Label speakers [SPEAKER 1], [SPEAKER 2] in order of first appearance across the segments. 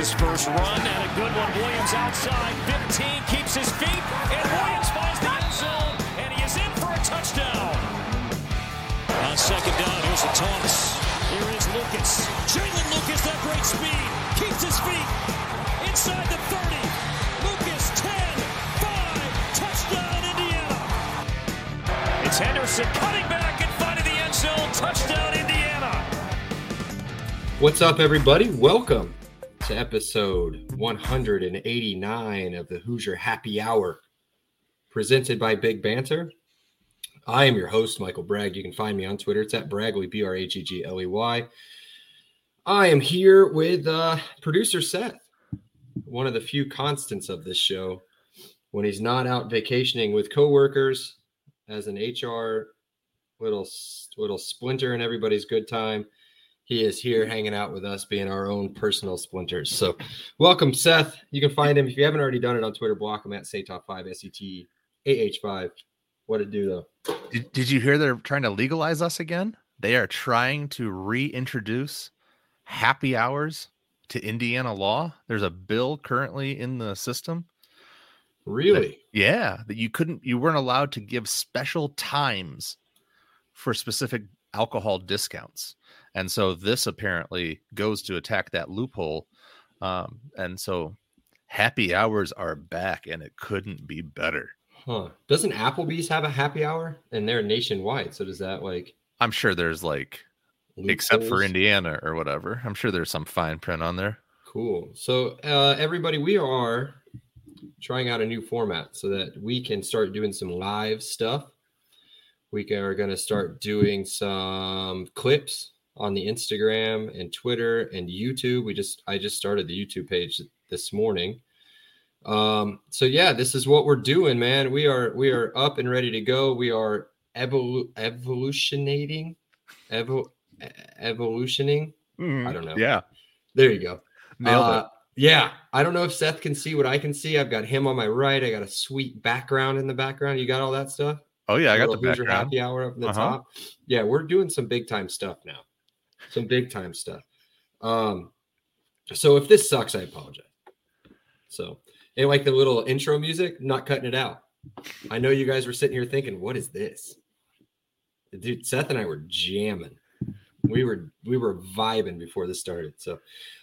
[SPEAKER 1] his first run and a good one. Williams outside, 15, keeps his feet, and Williams finds the end zone, and he is in for a touchdown. On second down, here's a toss. Here is Lucas. Jaylin Lucas, that great speed, keeps his feet inside the 30. Lucas, 10, 5, touchdown, Indiana. It's Henderson cutting back and finding the end zone, touchdown, Indiana.
[SPEAKER 2] What's up, everybody? Welcome to episode 189 of the Hoosier Happy Hour, presented by Big Banter. I am your host, Michael Bragg. You can find me on Twitter. It's at Bragley, B R A G G L E Y. I am here with uh, producer Seth, one of the few constants of this show. When he's not out vacationing with coworkers as an HR little little splinter in everybody's good time, he is here hanging out with us, being our own personal splinters. So, welcome, Seth. You can find him if you haven't already done it on Twitter. Block him at SayTop5, S E T A H 5. What it do though?
[SPEAKER 3] Did, did you hear they're trying to legalize us again? They are trying to reintroduce happy hours to Indiana law. There's a bill currently in the system.
[SPEAKER 2] Really?
[SPEAKER 3] That, yeah, that you couldn't, you weren't allowed to give special times for specific alcohol discounts. And so this apparently goes to attack that loophole. Um, and so happy hours are back and it couldn't be better.
[SPEAKER 2] Huh. Doesn't Applebee's have a happy hour? And they're nationwide. So does that like
[SPEAKER 3] I'm sure there's like loopholes? except for Indiana or whatever. I'm sure there's some fine print on there.
[SPEAKER 2] Cool. So uh everybody, we are trying out a new format so that we can start doing some live stuff. We are going to start doing some clips on the Instagram and Twitter and YouTube. We just I just started the YouTube page this morning. Um, so yeah, this is what we're doing, man. We are we are up and ready to go. We are evolu- evolutionating, evol- evolutioning.
[SPEAKER 3] Mm,
[SPEAKER 2] I don't know.
[SPEAKER 3] Yeah,
[SPEAKER 2] there you go.
[SPEAKER 3] Nailed uh, it.
[SPEAKER 2] Yeah, I don't know if Seth can see what I can see. I've got him on my right. I got a sweet background in the background. You got all that stuff.
[SPEAKER 3] Oh yeah, I got the
[SPEAKER 2] Hoosier background. Happy Hour up in the uh-huh. top. Yeah, we're doing some big time stuff now some big time stuff. Um, so if this sucks, I apologize. So, and like the little intro music, not cutting it out. I know you guys were sitting here thinking, what is this? Dude, Seth and I were jamming. We were we were vibing before this started. So,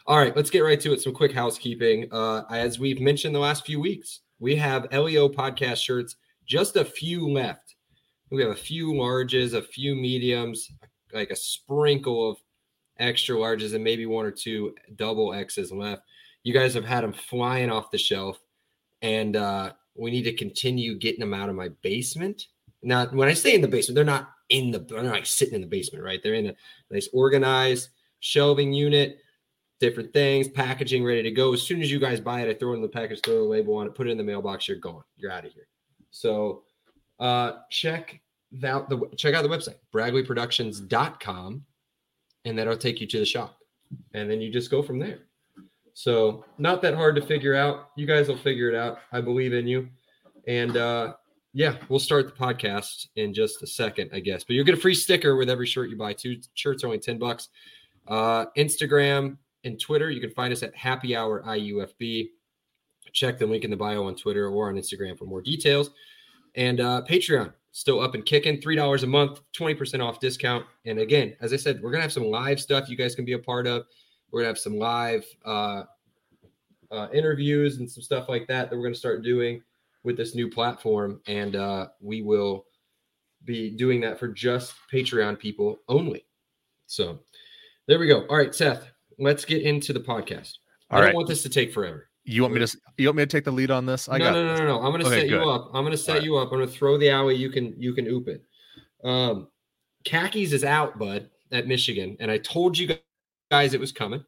[SPEAKER 2] all right, let's get right to it. Some quick housekeeping. Uh, as we've mentioned the last few weeks, we have LEO podcast shirts, just a few left. We have a few larges, a few mediums, like a sprinkle of extra larges and maybe one or two double X's left. You guys have had them flying off the shelf, and uh, we need to continue getting them out of my basement. Now, when I say in the basement, they're not in the they're not like sitting in the basement, right? They're in a nice organized shelving unit, different things, packaging ready to go. As soon as you guys buy it, I throw it in the package, throw a label on it, put it in the mailbox. You're gone. You're out of here. So uh, check that the check out the website bragleyproductions.com and that'll take you to the shop. And then you just go from there. So, not that hard to figure out. You guys will figure it out. I believe in you. And uh, yeah, we'll start the podcast in just a second, I guess. But you'll get a free sticker with every shirt you buy. Two shirts only 10 bucks. Uh, Instagram and Twitter, you can find us at Happy Hour IUFB. Check the link in the bio on Twitter or on Instagram for more details. And uh, Patreon, still up and kicking. $3 a month, 20% off discount. And again, as I said, we're going to have some live stuff you guys can be a part of. We're going to have some live uh, uh, interviews and some stuff like that that we're going to start doing with this new platform. And uh, we will be doing that for just Patreon people only. So there we go. All right, Seth, let's get into the podcast. All I don't right. want this to take forever.
[SPEAKER 3] You want me to you want me to take the lead on this?
[SPEAKER 2] I no, got no, no, no, no. I'm going to okay, set good. you up. I'm going to set right. you up. I'm going to throw the alley. You can you can oop it. Um, khakis is out, bud, at Michigan, and I told you guys it was coming.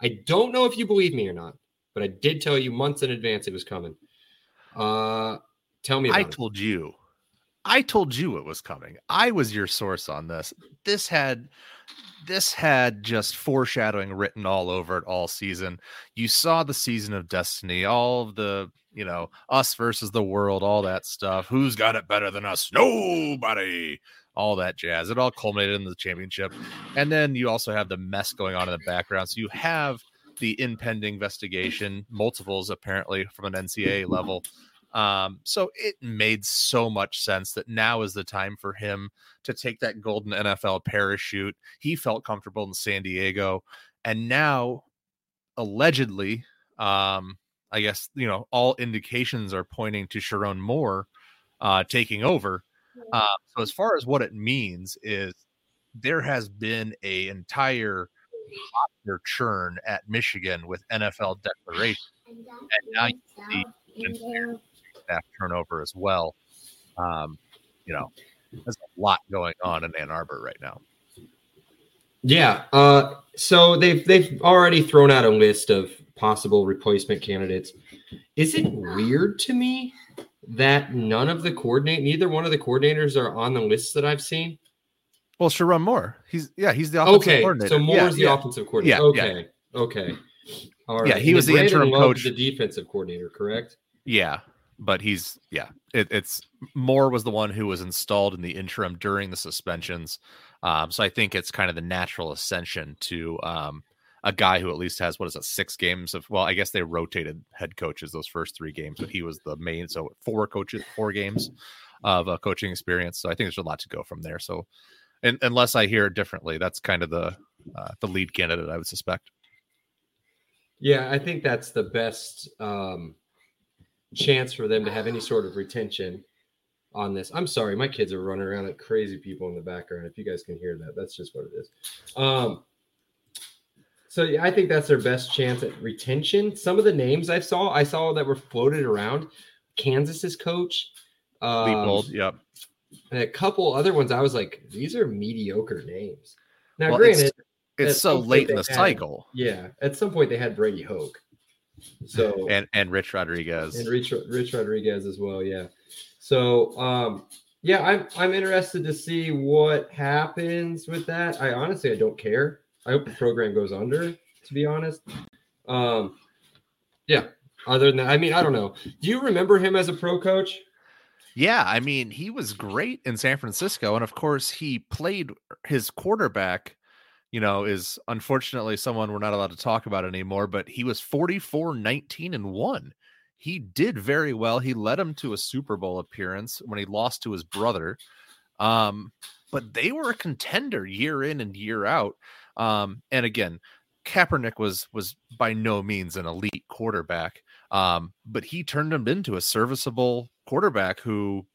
[SPEAKER 2] I don't know if you believe me or not, but I did tell you months in advance it was coming. Uh, tell me. I
[SPEAKER 3] it. told you. I told you it was coming. I was your source on this. This had this had just foreshadowing written all over it all season. You saw the season of destiny, all of the, you know, us versus the world, all that stuff. Who's got it better than us? Nobody. All that jazz. It all culminated in the championship. And then you also have the mess going on in the background. So you have the impending investigation, multiples apparently from an NCAA level. Um, so it made so much sense that now is the time for him to take that golden NFL parachute. He felt comfortable in San Diego, and now allegedly, um, I guess you know all indications are pointing to Sherrone Moore uh, taking over. Uh, so as far as what it means is there has been a entire churn at Michigan with NFL declaration, and now you see staff turnover as well. Um, you know, there's a lot going on in Ann Arbor right now.
[SPEAKER 2] Yeah. Uh, so they've they've already thrown out a list of possible replacement candidates. Is it weird to me that none of the coordinate, neither one of the coordinators are on the list that I've seen?
[SPEAKER 3] Well, Sherrone Moore. He's yeah, he's the offensive
[SPEAKER 2] okay.
[SPEAKER 3] coordinator.
[SPEAKER 2] So Moore's
[SPEAKER 3] yeah,
[SPEAKER 2] the
[SPEAKER 3] yeah.
[SPEAKER 2] offensive coordinator.
[SPEAKER 3] Yeah,
[SPEAKER 2] okay. Okay. All right.
[SPEAKER 3] Yeah, he was the interim coach.
[SPEAKER 2] the defensive coordinator, correct?
[SPEAKER 3] Yeah, but he's yeah. It, it's Moore was the one who was installed in the interim during the suspensions. Um, so I think it's kind of the natural ascension to um, a guy who at least has what is it six games of well, I guess they rotated head coaches those first three games, but he was the main. So four coaches, four games of uh, coaching experience. So I think there's a lot to go from there. So, and, unless I hear it differently, that's kind of the uh, the lead candidate I would suspect.
[SPEAKER 2] Yeah, I think that's the best um, chance for them to have any sort of retention on this. I'm sorry, my kids are running around like crazy people in the background. If you guys can hear that, that's just what it is. Um, so yeah, I think that's their best chance at retention. Some of the names I saw, I saw that were floated around. Kansas's coach, um,
[SPEAKER 3] yep.
[SPEAKER 2] and a couple other ones. I was like, these are mediocre names. Now,
[SPEAKER 3] Well,
[SPEAKER 2] granted,
[SPEAKER 3] it's, it's so late in the
[SPEAKER 2] had-
[SPEAKER 3] cycle.
[SPEAKER 2] yeah, at some point they had Brady Hoke. So
[SPEAKER 3] And and Rich Rodriguez.
[SPEAKER 2] and Rich Rich Rodriguez as well. Yeah. So um, yeah, I'm I'm interested to see what happens with that. I honestly I don't care. I hope the program goes under. To be honest, um, yeah. Other than that, I mean, I don't know. Do you remember him as a pro coach?
[SPEAKER 3] Yeah, I mean, he was great in San Francisco. And of course, he played his quarterback, you know, is unfortunately someone we're not allowed to talk about anymore, but he was 44, 19, and 1. He did very well. He led him to a Super Bowl appearance when he lost to his brother. Um, but they were a contender year in and year out. Um, and again, Kaepernick was was by no means an elite quarterback, um, but he turned him into a serviceable quarterback who,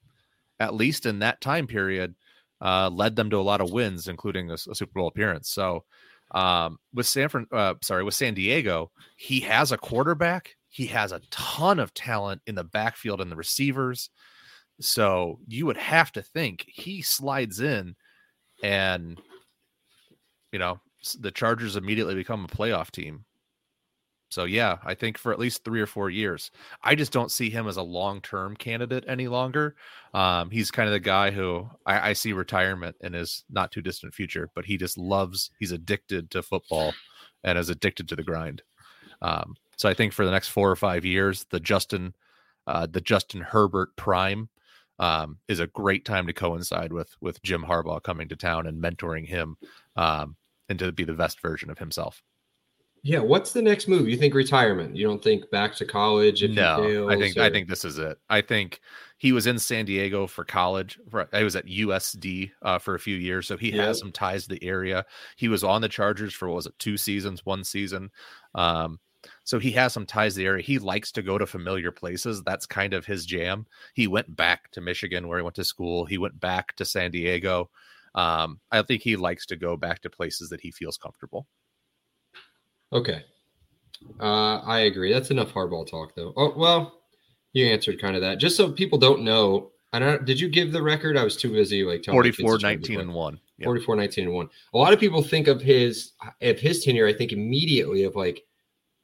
[SPEAKER 3] at least in that time period, uh, led them to a lot of wins, including a, a Super Bowl appearance. So, um, with San Fran, uh, sorry, with San Diego, he has a quarterback. He has a ton of talent in the backfield and the receivers. So you would have to think he slides in, and you know the Chargers immediately become a playoff team. So yeah, I think for at least three or four years, I just don't see him as a long-term candidate any longer. Um, he's kind of the guy who I, I see retirement in his not too distant future, but he just loves. He's addicted to football and is addicted to the grind. Um, so I think for the next four or five years, the Justin, uh, the Justin Herbert prime um, is a great time to coincide with with Jim Harbaugh coming to town and mentoring him um, and to be the best version of himself.
[SPEAKER 2] Yeah. What's the next move? You think retirement? You don't think back to college?
[SPEAKER 3] No, I
[SPEAKER 2] fails,
[SPEAKER 3] think I think this is it. I think he was in San Diego for college. For, I was at USD uh, for a few years, so he has some ties to the area. He was on the Chargers for what was it two seasons, one season. Um, so he has some ties to the area. He likes to go to familiar places. That's kind of his jam. He went back to Michigan where he went to school. He went back to San Diego. Um, I think he likes to go back to places that he feels comfortable.
[SPEAKER 2] Okay. Uh, I agree. That's enough Harbaugh talk, though. Oh well, you answered kind of that. Just so people don't know, I don't. Did you give the record? I was too busy like telling my kids to
[SPEAKER 3] 44,
[SPEAKER 2] change the
[SPEAKER 3] 19,
[SPEAKER 2] play.
[SPEAKER 3] and 1. Yep.
[SPEAKER 2] 44, 19, and one. A lot of people think of his of his tenure. I think immediately of like,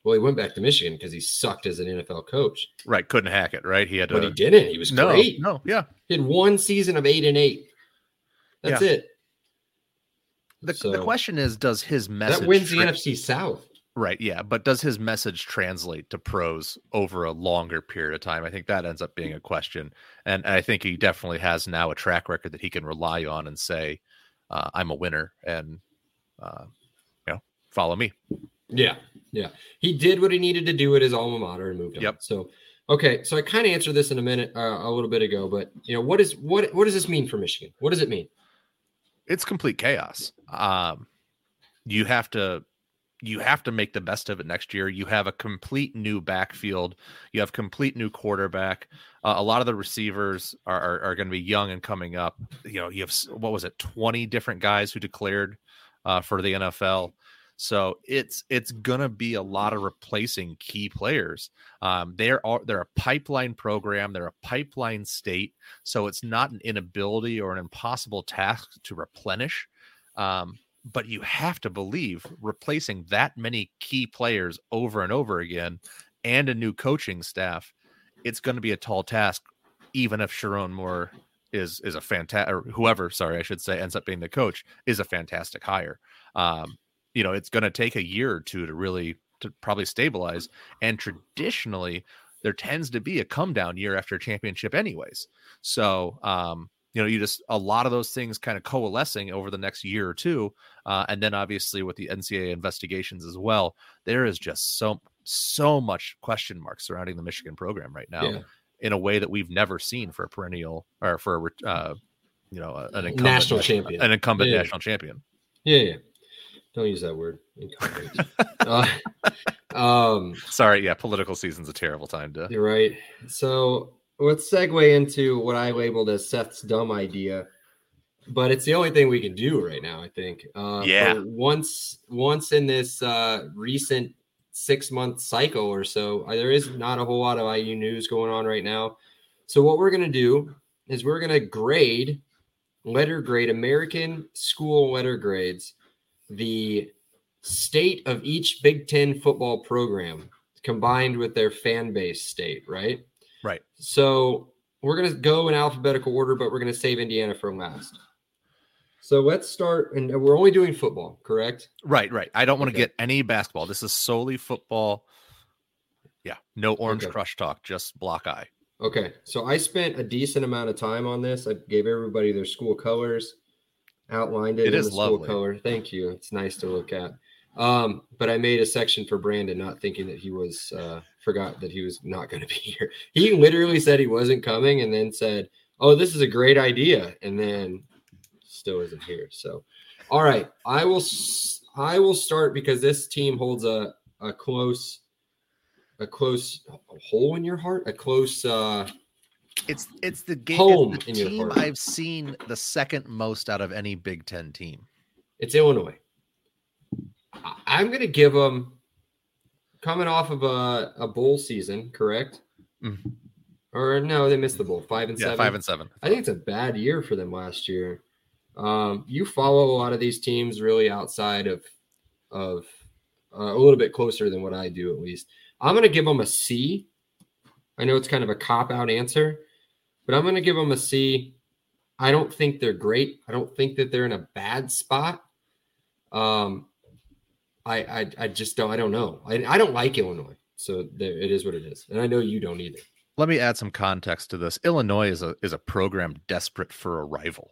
[SPEAKER 2] well, he went back to Michigan because he sucked as an NFL coach,
[SPEAKER 3] Right. Couldn't hack it, right? He had to.
[SPEAKER 2] but he didn't. He was
[SPEAKER 3] no,
[SPEAKER 2] great.
[SPEAKER 3] no, yeah.
[SPEAKER 2] He had one season of eight and eight. That's it.
[SPEAKER 3] The, the question is, does his message
[SPEAKER 2] That wins the
[SPEAKER 3] tra-
[SPEAKER 2] NFC South.
[SPEAKER 3] Right? Yeah, but does his message translate to pros over a longer period of time? I think that ends up being a question, and I think he definitely has now a track record that he can rely on and say, uh, "I'm a winner," and uh, you know, follow me.
[SPEAKER 2] Yeah. Yeah, he did what he needed to do at his alma mater and moved on.
[SPEAKER 3] Yep.
[SPEAKER 2] So, okay, so I kind of answered this in a minute, uh, a little bit ago, but you know, what is what what does this mean for Michigan? What does it mean?
[SPEAKER 3] It's complete chaos. Um, you have to you have to make the best of it next year. You have a complete new backfield. You have complete new quarterback. Uh, a lot of the receivers are, are, are going to be young and coming up. You know, you have what was it, twenty different guys who declared uh, for the NFL. So it's it's gonna be a lot of replacing key players. Um, they're all, they're a pipeline program. They're a pipeline state. So it's not an inability or an impossible task to replenish. Um, but you have to believe replacing that many key players over and over again, and a new coaching staff, it's going to be a tall task. Even if Sherrone Moore is is a fantastic, or whoever, sorry, I should say, ends up being the coach, is a fantastic hire. Um, you know it's going to take a year or two to really to probably stabilize and traditionally there tends to be a come down year after a championship anyways so um you know you just a lot of those things kind of coalescing over the next year or two uh, and then obviously with the ncaa investigations as well there is just so so much question marks surrounding the michigan program right now yeah. in a way that we've never seen for a perennial or for a uh, you know an incumbent
[SPEAKER 2] national champion
[SPEAKER 3] an incumbent yeah. national champion
[SPEAKER 2] yeah yeah don't use that word. uh,
[SPEAKER 3] um, Sorry, yeah, political season's a terrible time to.
[SPEAKER 2] You're right. So let's segue into what I labeled as Seth's dumb idea, but it's the only thing we can do right now. I think.
[SPEAKER 3] Uh, yeah.
[SPEAKER 2] Once, once in this uh, recent six month cycle or so, there is not a whole lot of IU news going on right now. So what we're gonna do is we're gonna grade, letter grade American school letter grades the state of each Big Ten football program combined with their fan base state, right?
[SPEAKER 3] Right.
[SPEAKER 2] So we're going to go in alphabetical order, but we're going to save Indiana for last. So let's start, and we're only doing football, correct?
[SPEAKER 3] Right, right. I don't want to okay. get any basketball. This is solely football. Yeah, no orange okay. crush talk, just block eye.
[SPEAKER 2] Okay, so I spent a decent amount of time on this. I gave everybody their school colors outlined it,
[SPEAKER 3] it
[SPEAKER 2] in
[SPEAKER 3] the lovely.
[SPEAKER 2] school color. Thank you. It's nice to look at. Um, but I made a section for Brandon, not thinking that he was uh, forgot that he was not going to be here. He literally said he wasn't coming, and then said, "Oh, this is a great idea," and then still isn't here. So, all right, I will. I will start because this team holds a a close a close hole in your heart, a close uh
[SPEAKER 3] it's it's the game home it's the team I've seen the second most out of any Big Ten team.
[SPEAKER 2] It's Illinois. I'm going to give them coming off of a, a bowl season, correct? Mm-hmm. Or no, they missed the bowl five and
[SPEAKER 3] yeah,
[SPEAKER 2] seven.
[SPEAKER 3] Five and seven.
[SPEAKER 2] I think it's a bad year for them last year. Um, you follow a lot of these teams really outside of of uh, a little bit closer than what I do, at least. I'm going to give them a C I know it's kind of a cop out answer, but I'm going to give them a C. I don't think they're great. I don't think that they're in a bad spot. Um, I, I, I just don't. I don't know. I, I don't like Illinois, so there, it is what it is, and I know you don't either.
[SPEAKER 3] Let me add some context to this. Illinois is a is a program desperate for a rival.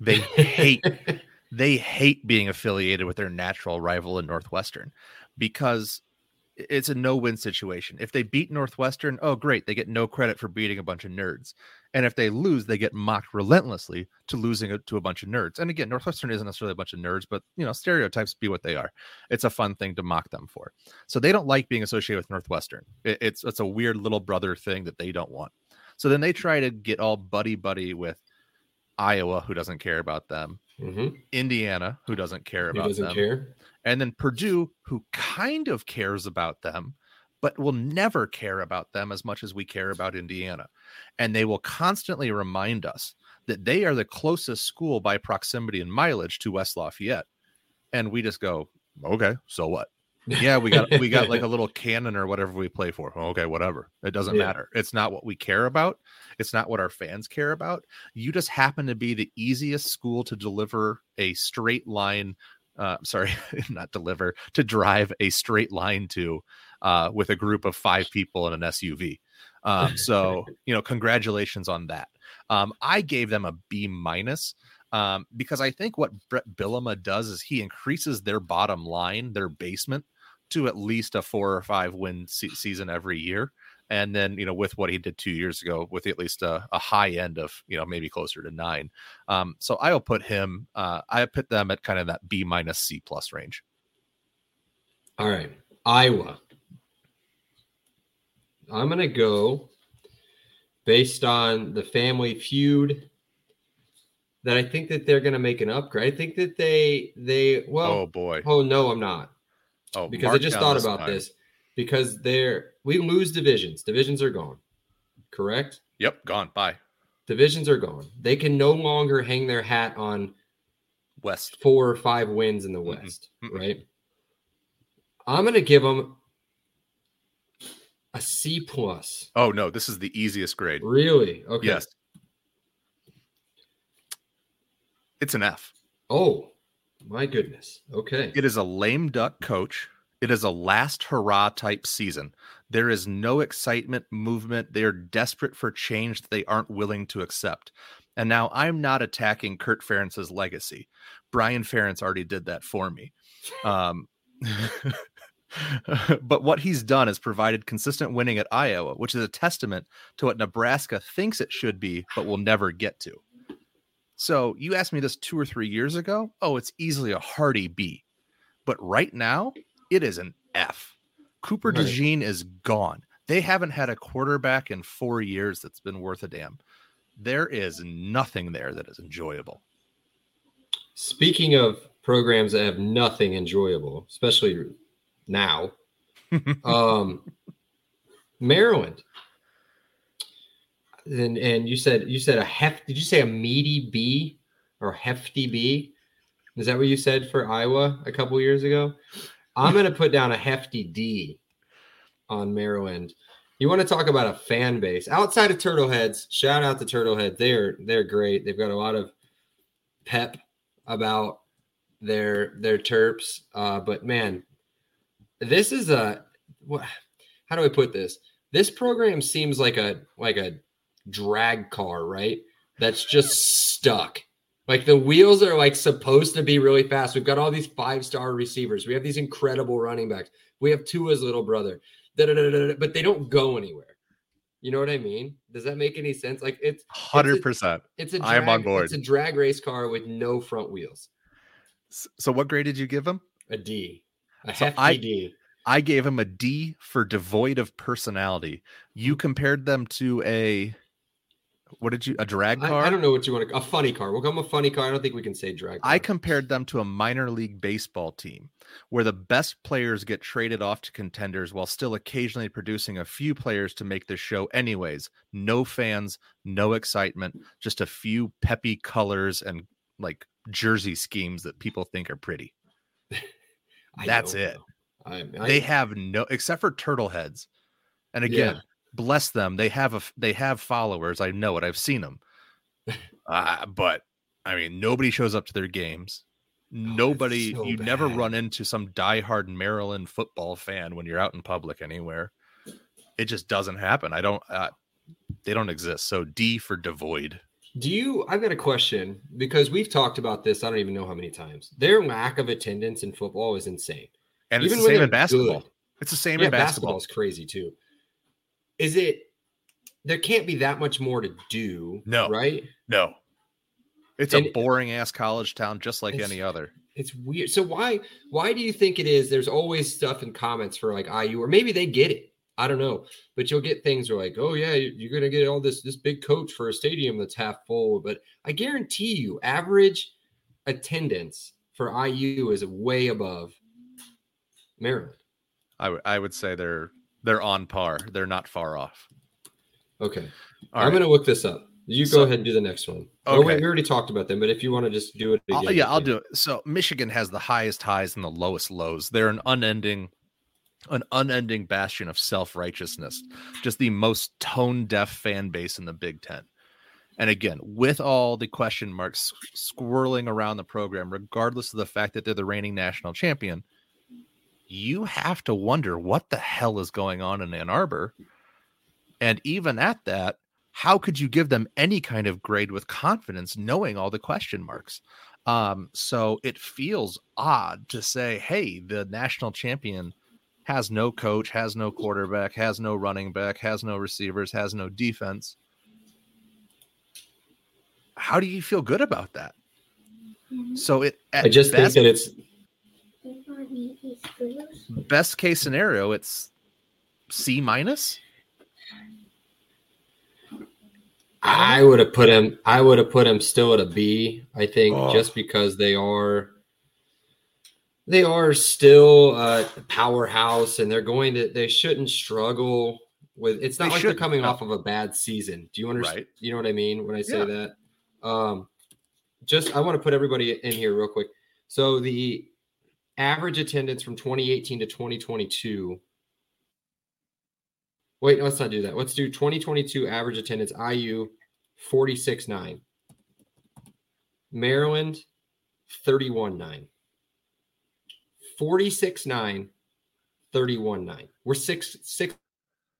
[SPEAKER 3] They hate they hate being affiliated with their natural rival in Northwestern because it's a no-win situation. If they beat Northwestern, oh great, they get no credit for beating a bunch of nerds. And if they lose, they get mocked relentlessly to losing it to a bunch of nerds. And again, Northwestern isn't necessarily a bunch of nerds, but you know, stereotypes be what they are. It's a fun thing to mock them for. So they don't like being associated with Northwestern. it's it's a weird little brother thing that they don't want. So then they try to get all buddy buddy with Iowa, who doesn't care about them, mm-hmm. Indiana, who doesn't care about doesn't them,
[SPEAKER 2] care
[SPEAKER 3] and then Purdue, who kind of cares about them, but will never care about them as much as we care about Indiana. And they will constantly remind us that they are the closest school by proximity and mileage to West Lafayette. And we just go, okay, so what? Yeah, we got we got like a little cannon or whatever we play for. Okay, whatever. It doesn't yeah. matter. It's not what we care about. It's not what our fans care about. You just happen to be the easiest school to deliver a straight line uh, sorry, not deliver, to drive a straight line to uh, with a group of five people in an SUV. Um, so, you know, congratulations on that. Um, I gave them a B minus um, because I think what Bret Bielema does is he increases their bottom line, their basement, to at least a four or five win se- season every year. And then, you know, with what he did two years ago, with at least a, a high end of, you know, maybe closer to nine. Um, so I'll put him, uh, I put them at kind of that B minus C plus range.
[SPEAKER 2] All right. Iowa. I'm going to go based on the family feud that I think that they're going to make an upgrade. I think that they they well
[SPEAKER 3] oh boy
[SPEAKER 2] oh no I'm not
[SPEAKER 3] oh
[SPEAKER 2] because I just thought about time. this because they're we lose divisions divisions are gone correct
[SPEAKER 3] yep gone bye
[SPEAKER 2] divisions are gone they can no longer hang their hat on
[SPEAKER 3] west
[SPEAKER 2] four or five wins in the west mm-hmm. right I'm going to give them a C plus.
[SPEAKER 3] Oh no, this is the easiest grade.
[SPEAKER 2] Really? Okay.
[SPEAKER 3] Yes. It's an F.
[SPEAKER 2] Oh, my goodness. Okay.
[SPEAKER 3] It is a lame duck coach. It is a last hurrah type season. There is no excitement, movement. They are desperate for change that they aren't willing to accept. And now I'm not attacking Kirk Ferentz's legacy. Brian Ferentz already did that for me. Um, but what he's done is provided consistent winning at Iowa, which is a testament to what Nebraska thinks it should be, but will never get to. So you asked me this two or three years ago. Oh, it's easily a hearty B. But right now, it is an F. Cooper right. DeJean is gone. They haven't had a quarterback in four years that's been worth a damn. There is nothing there that is enjoyable.
[SPEAKER 2] Speaking of programs that have nothing enjoyable, especially now. um, Maryland. And and you said you said a heft. Did you say a meaty B or hefty B? Is that what you said for Iowa a couple years ago? I'm going to put down a hefty D on Maryland. You want to talk about a fan base outside of Turtleheads? Shout out to Turtleheads. They're they're great. They've got a lot of pep about their their Terps. Uh, but man, this is a what how do I put this? This program seems like a like a drag car, right? That's just stuck. Like the wheels are like supposed to be really fast. We've got all these five star receivers. We have these incredible running backs. We have Tua's little brother, but they don't go anywhere. You know what I mean? Does that make any sense? Like it's
[SPEAKER 3] hundred percent.
[SPEAKER 2] It's a drag, I'm on board. It's a drag race car with no front wheels.
[SPEAKER 3] So what grade did you give them?
[SPEAKER 2] A D. A
[SPEAKER 3] so hefty I, D. I gave him a D for devoid of personality. You mm. compared them to a what did you a drag car?
[SPEAKER 2] I, I, don't know what you want to a funny car. We'll come a funny car. I don't think we can say drag. Car.
[SPEAKER 3] I compared them to a minor league baseball team where the best players get traded off to contenders while still occasionally producing a few players to make the show anyways. No fans, no excitement, just a few peppy colors and like jersey schemes that people think are pretty. That's it. I, I, they have no except for turtle heads. And again, yeah. Bless them. They have a they have followers. I know it. I've seen them. uh, but I mean, nobody shows up to their games. Oh, nobody. So you bad. never run into some diehard Maryland football fan when you're out in public anywhere. It just doesn't happen. I don't. Uh, they don't exist. So D for devoid.
[SPEAKER 2] Do you? I've got a question because we've talked about this. I don't even know how many times. Their lack of attendance in football is insane.
[SPEAKER 3] And Even it's the same in basketball. Good. It's the same yeah, in basketball.
[SPEAKER 2] Basketball is crazy too. Is it? There can't be that much more to do.
[SPEAKER 3] No.
[SPEAKER 2] Right?
[SPEAKER 3] No. It's and a boring ass college town, just like any other.
[SPEAKER 2] It's weird. So why why do you think it is? There's always stuff in comments for like IU, or maybe they get it. I don't know, but you'll get things where like, oh yeah, you're gonna get all this this big coach for a stadium that's half full. But I guarantee you, average attendance for IU is way above Maryland.
[SPEAKER 3] I, w- I would say they're they're on par. They're not far off.
[SPEAKER 2] Okay. All I'm right. going to look this up. You go so, ahead and do the next one. Okay. Oh, wait, we already talked about them, but if you want to just do it
[SPEAKER 3] again. I'll, yeah, I'll do it. So Michigan has the highest highs and the lowest lows. They're an unending an unending bastion of self-righteousness. Just the most tone deaf fan base in the Big 10. And again, with all the question marks swirling around the program, regardless of the fact that they're the reigning national champion, you have to wonder what the hell is going on in Ann Arbor. And even at that, how could you give them any kind of grade with confidence knowing all the question marks? Um, so it feels odd to say, hey, the national champion has no coach, has no quarterback, has no running back, has no receivers, has no defense. How do you feel good about that? So it
[SPEAKER 2] I just best, think that it's
[SPEAKER 3] best case scenario, it's C minus.
[SPEAKER 2] I would have put him. I would have put him still at a B. I think oh. just because they are, they are still a powerhouse, and they're going to. They shouldn't struggle with. It's not they like they're coming off of a bad season. Do you understand? Right. You know what I mean when I say yeah. that? Um, just I want to put everybody in here real quick. So the average attendance from 2018 to 2022 Wait, let's not do that. Let's do 2022 average attendance IU 46.9. Maryland 31.9. 46.9, 31.9. We're six six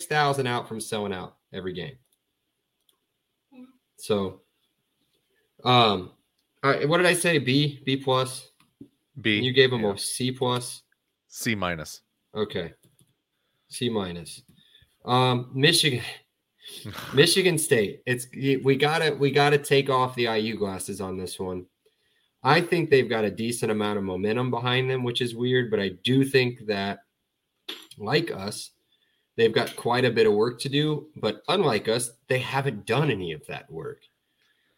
[SPEAKER 2] thousand out from selling out every game. So um what did I say? B, B plus.
[SPEAKER 3] B.
[SPEAKER 2] You gave them yeah. a C plus.
[SPEAKER 3] C minus.
[SPEAKER 2] Okay. C minus. Um, Michigan, Michigan State. It's we gotta we gotta take off the IU glasses on this one. I think they've got a decent amount of momentum behind them, which is weird, but I do think that, like us, they've got quite a bit of work to do. But unlike us, they haven't done any of that work.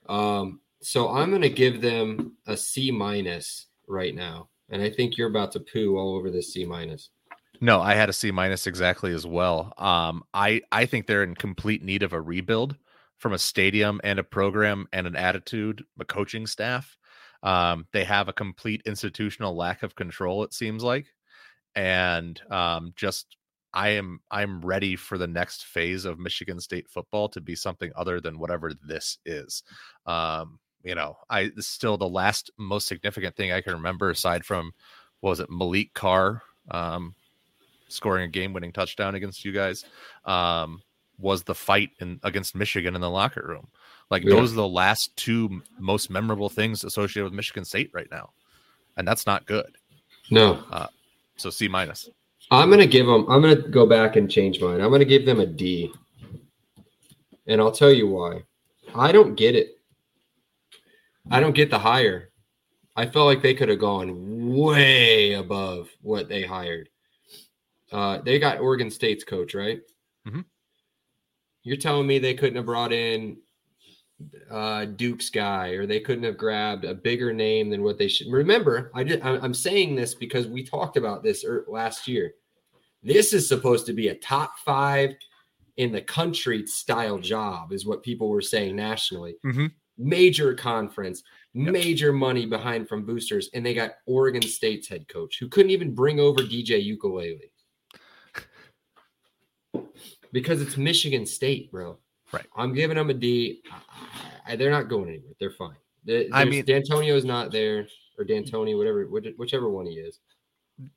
[SPEAKER 2] Um, so I'm going to give them a C minus right now, and I think you're about to poo all over this C minus.
[SPEAKER 3] No, I had a C minus exactly as well. Um, I I think they're in complete need of a rebuild from a stadium and a program and an attitude, a coaching staff. Um, they have a complete institutional lack of control. It seems like, and um, just I am I'm ready for the next phase of Michigan State football to be something other than whatever this is. Um, you know, I still the last most significant thing I can remember aside from was it Malik Carr um, scoring a game-winning touchdown against you guys um, was the fight in against Michigan in the locker room. Like yeah. those are the last two most memorable things associated with Michigan State right now, and that's not good.
[SPEAKER 2] No.
[SPEAKER 3] Uh, so C minus.
[SPEAKER 2] I'm gonna give them. I'm gonna go back and change mine. I'm gonna give them a D, and I'll tell you why. I don't get it. I don't get the hire. I felt like they could have gone way above what they hired. Uh, they got Oregon State's coach, right?
[SPEAKER 3] Mm-hmm.
[SPEAKER 2] You're telling me they couldn't have brought in uh, Duke's guy, or they couldn't have grabbed a bigger name than what they should. Remember, I did, I'm saying this because we talked about this last year. This is supposed to be a top five in the country style job, is what people were saying nationally.
[SPEAKER 3] Mm-hmm.
[SPEAKER 2] Major conference, yep. major money behind from boosters, and they got Oregon State's head coach who couldn't even bring over DJ Ukulele because it's Michigan State, bro.
[SPEAKER 3] Right.
[SPEAKER 2] I'm giving them a D. I, I, they're not going anywhere. They're fine. There's,
[SPEAKER 3] I mean,
[SPEAKER 2] Dantonio's not there, or D'Antoni, whatever, whichever one he is.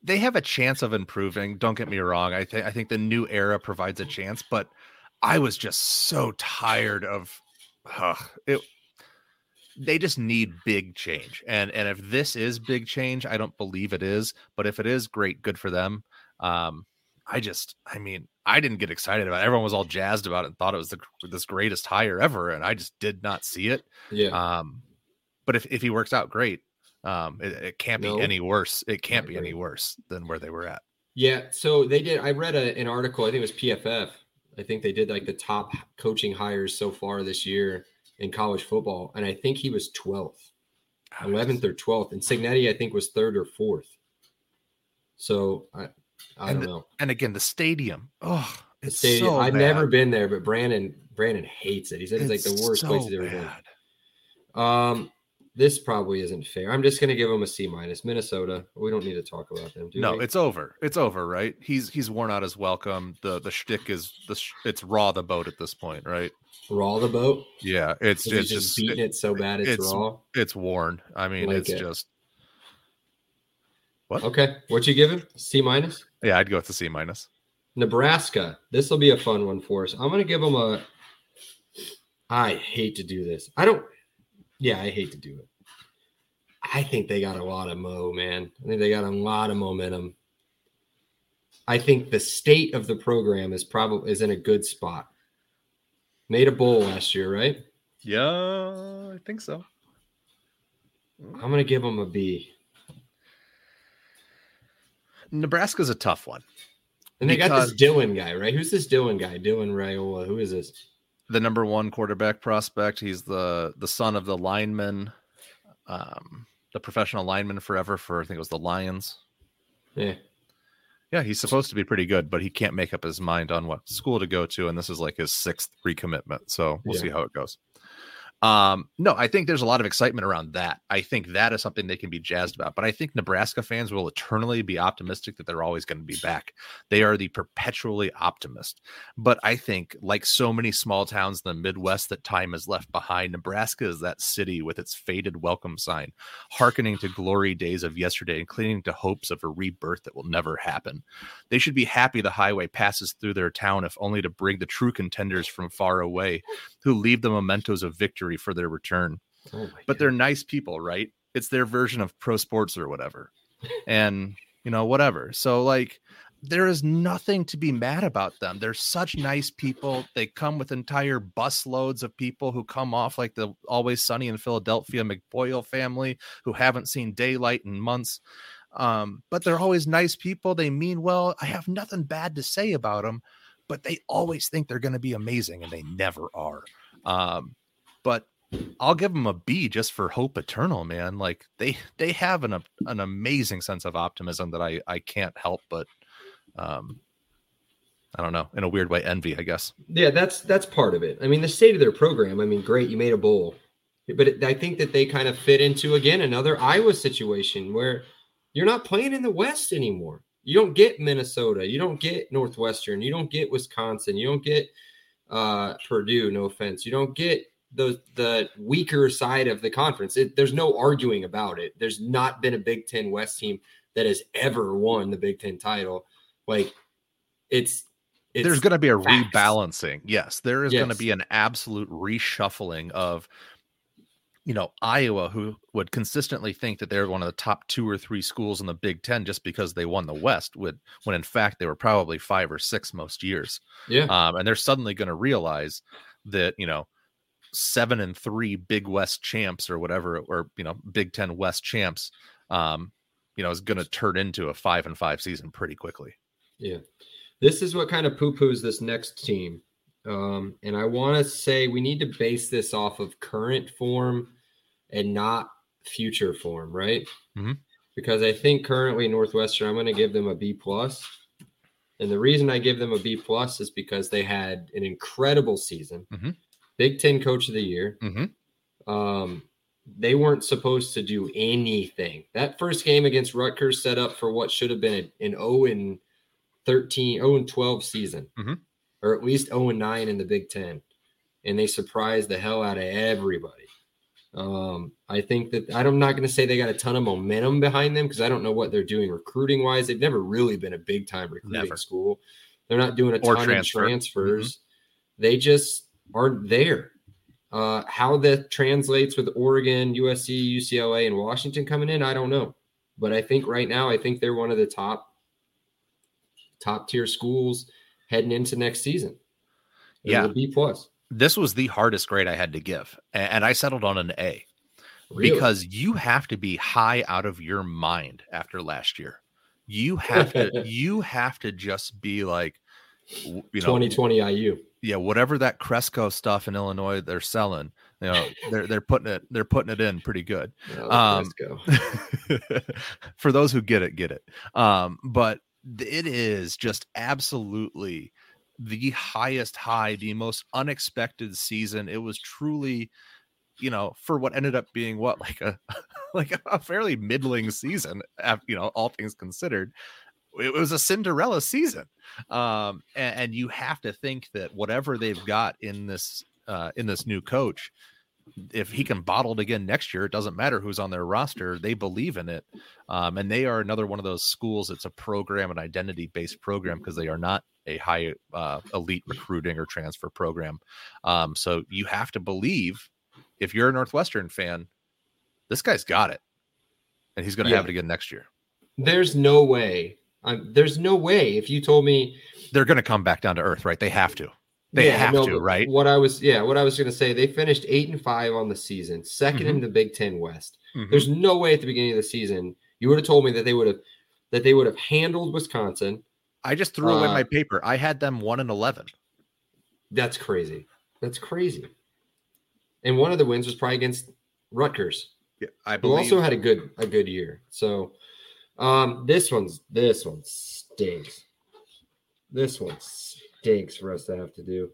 [SPEAKER 3] They have a chance of improving. Don't get me wrong. I think I think the new era provides a chance, but I was just so tired of uh, it. They just need big change, and and if this is big change, I don't believe it is. But if it is, great, good for them. Um, I just, I mean, I didn't get excited about it. Everyone was all jazzed about it and thought it was the this greatest hire ever, and I just did not see it.
[SPEAKER 2] Yeah.
[SPEAKER 3] Um, but if if he works out, great. Um, it, it can't no. be any worse. It can't be any worse than where they were at.
[SPEAKER 2] Yeah. So they did. I read a, an article. I think it was PFF. I think they did like the top coaching hires so far this year in college football, and I think he was 12th, 11th or 12th, and Cignetti I think was third or fourth. So I, I
[SPEAKER 3] and
[SPEAKER 2] don't know.
[SPEAKER 3] and again, the stadium. Oh, it's stadium. So
[SPEAKER 2] I've
[SPEAKER 3] bad.
[SPEAKER 2] never been there, but Brandon Brandon hates it. He said it's, it's like the worst so place he's ever been. Um, this probably isn't fair. I'm just gonna give him a C minus. Minnesota. We don't need to talk about them.
[SPEAKER 3] no,
[SPEAKER 2] we?
[SPEAKER 3] it's over. It's over, right? He's he's worn out his welcome. The the shtick is the it's row the boat at this point, right?
[SPEAKER 2] Row the boat.
[SPEAKER 3] Yeah, it's it's just,
[SPEAKER 2] beating it, it, so bad it's, it's, raw.
[SPEAKER 3] It's worn. I mean, like it's it. just
[SPEAKER 2] what? Okay, what you give him? C minus.
[SPEAKER 3] Yeah, I'd go with the C minus.
[SPEAKER 2] Nebraska. This will be a fun one for us. I'm going to give them a. I hate to do this. I don't. Yeah, I hate to do it. I think they got a lot of mo, man. I think they got a lot of momentum. I think the state of the program is probably is in a good spot. Made a bowl last year, right?
[SPEAKER 3] Yeah, I think so.
[SPEAKER 2] I'm gonna give them a B.
[SPEAKER 3] Nebraska's a tough one.
[SPEAKER 2] And they got this Dylan guy, right? Who's this Dylan guy? Dylan Raiola. Who is this?
[SPEAKER 3] The number one quarterback prospect. He's the the son of the lineman, um, the professional lineman forever for I think it was the Lions.
[SPEAKER 2] Yeah.
[SPEAKER 3] Yeah, he's supposed to be pretty good, but he can't make up his mind on what school to go to, and this is like his sixth recommitment. So we'll yeah. see how it goes. Um, no, I think there's a lot of excitement around that. I think that is something they can be jazzed about. But I think Nebraska fans will eternally be optimistic that they're always going to be back. They are the perpetually optimist. But I think, like so many small towns in the Midwest that time has left behind, Nebraska is that city with its faded welcome sign, hearkening to glory days of yesterday and clinging to hopes of a rebirth that will never happen. They should be happy the highway passes through their town, if only to bring the true contenders from far away, who leave the mementos of victory for their return. Oh but God. they're nice people, right? It's their version of pro sports or whatever. and, you know, whatever. So, like, there is nothing to be mad about them. They're such nice people. They come with entire bus loads of people who come off like the Always Sunny in Philadelphia McPoyle family who haven't seen daylight in months. Um, but they're always nice people. They mean well. I have nothing bad to say about them, but they always think they're going to be amazing and they never are. Um, but I'll give them a B just for hope eternal, man. Like they they have an an amazing sense of optimism that I I can't help but um I don't know, in a weird way envy, I guess.
[SPEAKER 2] Yeah, that's that's part of it. I mean, the state of their program, I mean, great, you made a bowl. But it, I think that they kind of fit into again another Iowa situation where you're not playing in the West anymore. You don't get Minnesota, you don't get Northwestern, you don't get Wisconsin, you don't get uh Purdue, no offense. You don't get the the weaker side of the conference. It, there's no arguing about it. There's not been a Big Ten West team that has ever won the Big Ten title. Like it's, it's
[SPEAKER 3] there's going to be a facts. rebalancing. Yes, there is yes. going to be an absolute reshuffling of you know Iowa, who would consistently think that they're one of the top two or three schools in the Big Ten just because they won the West, would when in fact they were probably five or six most years.
[SPEAKER 2] Yeah,
[SPEAKER 3] um, and they're suddenly going to realize that you know seven and three Big West champs or whatever, or you know, Big Ten West champs, um, you know, is going to turn into a five and five season pretty quickly.
[SPEAKER 2] Yeah, this is what kind of poo poos this next team, um, and I want to say we need to base this off of current form and not future form, right?
[SPEAKER 3] Mm-hmm.
[SPEAKER 2] Because I think currently Northwestern, I'm going to give them a B plus. And the reason I give them a B plus is because they had an incredible season.
[SPEAKER 3] Mm-hmm.
[SPEAKER 2] Big Ten Coach of the Year.
[SPEAKER 3] Mm-hmm.
[SPEAKER 2] Um, they weren't supposed to do anything. That first game against Rutgers set up for what should have been an 0 and 13, 0 and 12 season,
[SPEAKER 3] mm-hmm.
[SPEAKER 2] Or at least 0 and 9 in the Big Ten. And they surprised the hell out of everybody. Um, I think that I'm not going to say they got a ton of momentum behind them because I don't know what they're doing recruiting wise. They've never really been a big time recruiting never. school. They're not doing a or ton transfer. of transfers. Mm-hmm. They just aren't there. Uh, how that translates with Oregon, USC, UCLA, and Washington coming in, I don't know. But I think right now, I think they're one of the top top tier schools heading into next season.
[SPEAKER 3] Yeah,
[SPEAKER 2] B plus.
[SPEAKER 3] This was the hardest grade I had to give, and I settled on an A really? because you have to be high out of your mind after last year. You have to, you have to just be like,
[SPEAKER 2] you know, 2020 IU
[SPEAKER 3] yeah, whatever that Cresco stuff in Illinois they're selling, you know, they're they're putting it they're putting it in pretty good.
[SPEAKER 2] Yeah, um,
[SPEAKER 3] for those who get it, get it. Um, but it is just absolutely the highest high, the most unexpected season. It was truly, you know, for what ended up being what like a like a fairly middling season, you know, all things considered it was a Cinderella season. Um, and, and, you have to think that whatever they've got in this uh, in this new coach, if he can bottle it again next year, it doesn't matter who's on their roster. They believe in it, um, and they are another one of those schools. It's a program, an identity based program, because they are not a high uh, elite recruiting or transfer program. Um, so you have to believe, if you're a Northwestern fan, this guy's got it, and he's going to yeah. have it again next year.
[SPEAKER 2] There's no way I'm, there's no way if you told me
[SPEAKER 3] they're going to come back down to earth, right? They have to. They yeah, have no, to, right?
[SPEAKER 2] What I was, yeah, what I was going to say, they finished eight and five on the season, 2nd mm-hmm. in the Big Ten West. Mm-hmm. There's no way at the beginning of the season you would have told me that they would have that they would have handled Wisconsin.
[SPEAKER 3] I just threw uh, away my paper. I had them one and eleven.
[SPEAKER 2] That's crazy. That's crazy. And one of the wins was probably against Rutgers.
[SPEAKER 3] Yeah, I believe.
[SPEAKER 2] Who also had a good a good year. So um this one's this one stinks. This one stinks for us to have to do.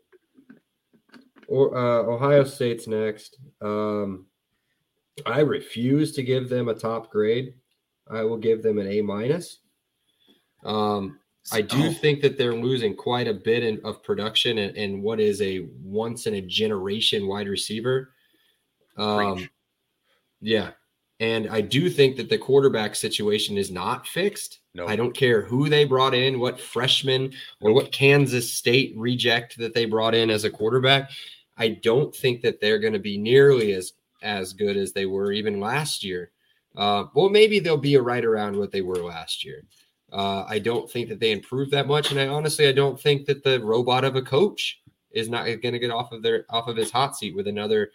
[SPEAKER 2] Or uh, Ohio State's next. Um, I refuse to give them a top grade. I will give them an A minus. Um, I do oh. think that they're losing quite a bit in, of production and, and, what is a once in a generation wide receiver. Um, yeah. And I do think that the quarterback situation is not fixed. No. I don't care who they brought in, what freshman or what Kansas State reject that they brought in as a quarterback. I don't think that they're going to be nearly as as good as they were even last year. Uh, well, maybe they'll be a right around what they were last year. Uh, I don't think that they improved that much, and I honestly I don't think that the robot of a coach is not going to get off of their off of his hot seat with another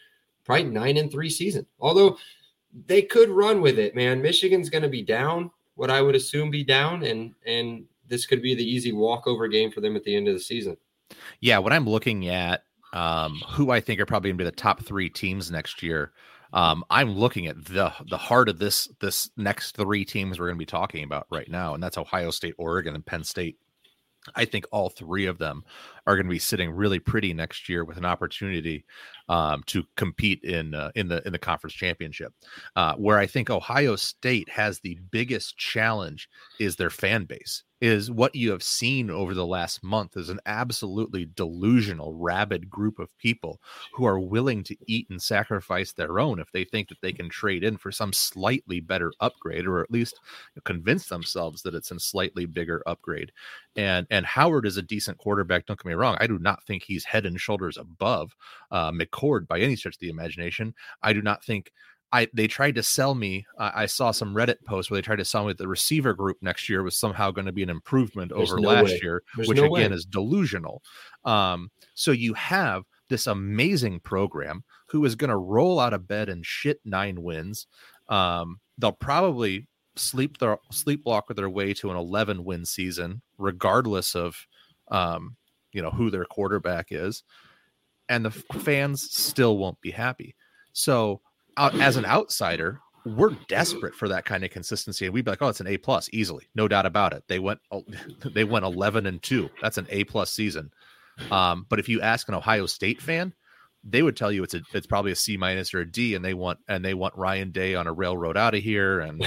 [SPEAKER 2] probably nine and three season. Although they could run with it, man. Michigan's going to be down, what I would assume be down, and and this could be the easy walkover game for them at the end of the season.
[SPEAKER 3] Yeah, when I'm looking at um, who I think are probably going to be the top three teams next year. Um, I'm looking at the the heart of this this next three teams we're going to be talking about right now, and that's Ohio State, Oregon, and Penn State. I think all three of them are going to be sitting really pretty next year with an opportunity um, to compete in uh, in the in the conference championship. Uh, where I think Ohio State has the biggest challenge is their fan base is what you have seen over the last month is an absolutely delusional, rabid group of people who are willing to eat and sacrifice their own if they think that they can trade in for some slightly better upgrade, or at least convince themselves that it's a slightly bigger upgrade. And and Howard is a decent quarterback. Don't get me wrong. I do not think he's head and shoulders above uh, McCord by any stretch of the imagination. I do not think I they tried to sell me. Uh, I saw some Reddit posts where they tried to sell me that the receiver group next year was somehow going to be an improvement There's over no last way. year, There's which no again way. is delusional. Um, so you have this amazing program who is going to roll out of bed and shit nine wins. Um, they'll probably sleep their sleepwalk their way to an 11 win season, regardless of um, you know who their quarterback is, and the fans still won't be happy. So out, as an outsider, we're desperate for that kind of consistency, and we'd be like, "Oh, it's an A plus, easily, no doubt about it." They went, they went eleven and two. That's an A plus season. Um, but if you ask an Ohio State fan, they would tell you it's a, it's probably a C minus or a D, and they want and they want Ryan Day on a railroad out of here, and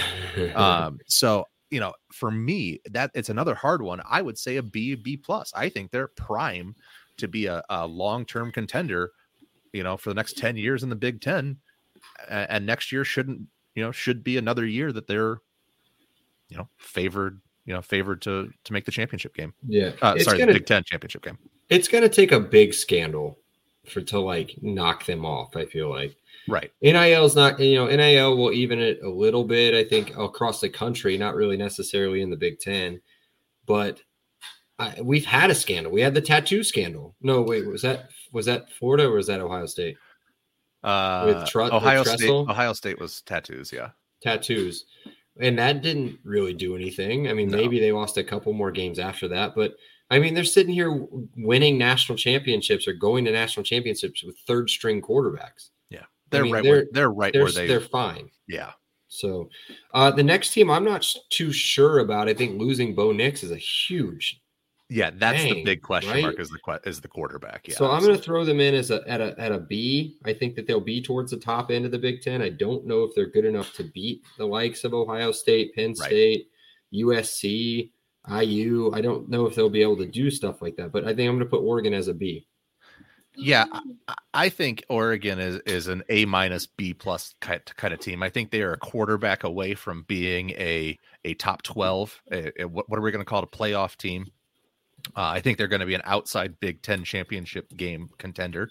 [SPEAKER 3] um, so you know, for me, that it's another hard one. I would say a B, B plus. I think they're prime to be a, a long term contender, you know, for the next ten years in the Big Ten and next year shouldn't you know should be another year that they're you know favored you know favored to to make the championship game.
[SPEAKER 2] Yeah,
[SPEAKER 3] uh, sorry, gonna, the Big Ten championship game.
[SPEAKER 2] It's going to take a big scandal for to like knock them off. I feel like
[SPEAKER 3] right.
[SPEAKER 2] NIL is not you know NIL will even it a little bit. I think across the country, not really necessarily in the Big Ten, but. I, we've had a scandal. We had the tattoo scandal. No, wait, was that was that Florida or was that Ohio State?
[SPEAKER 3] Uh, with tr- Ohio with State. Ohio State was tattoos. Yeah,
[SPEAKER 2] tattoos, and that didn't really do anything. I mean, no. maybe they lost a couple more games after that, but I mean, they're sitting here winning national championships or going to national championships with third string quarterbacks.
[SPEAKER 3] Yeah, they're I mean, right. They're, where, they're right
[SPEAKER 2] they're,
[SPEAKER 3] where they.
[SPEAKER 2] They're fine.
[SPEAKER 3] Yeah.
[SPEAKER 2] So, uh, the next team I'm not too sure about. I think losing Bo Nix is a huge
[SPEAKER 3] yeah, that's Dang, the big question right? mark is the is the quarterback. Yeah,
[SPEAKER 2] so I'm going to throw them in as a at a at a B. I think that they'll be towards the top end of the Big Ten. I don't know if they're good enough to beat the likes of Ohio State, Penn State, right. USC, IU. I don't know if they'll be able to do stuff like that, but I think I'm going to put Oregon as a B.
[SPEAKER 3] Yeah, I think Oregon is is an A minus B plus kind of team. I think they are a quarterback away from being a a top twelve. A, a, what are we going to call it? A playoff team. Uh, I think they're going to be an outside Big Ten championship game contender.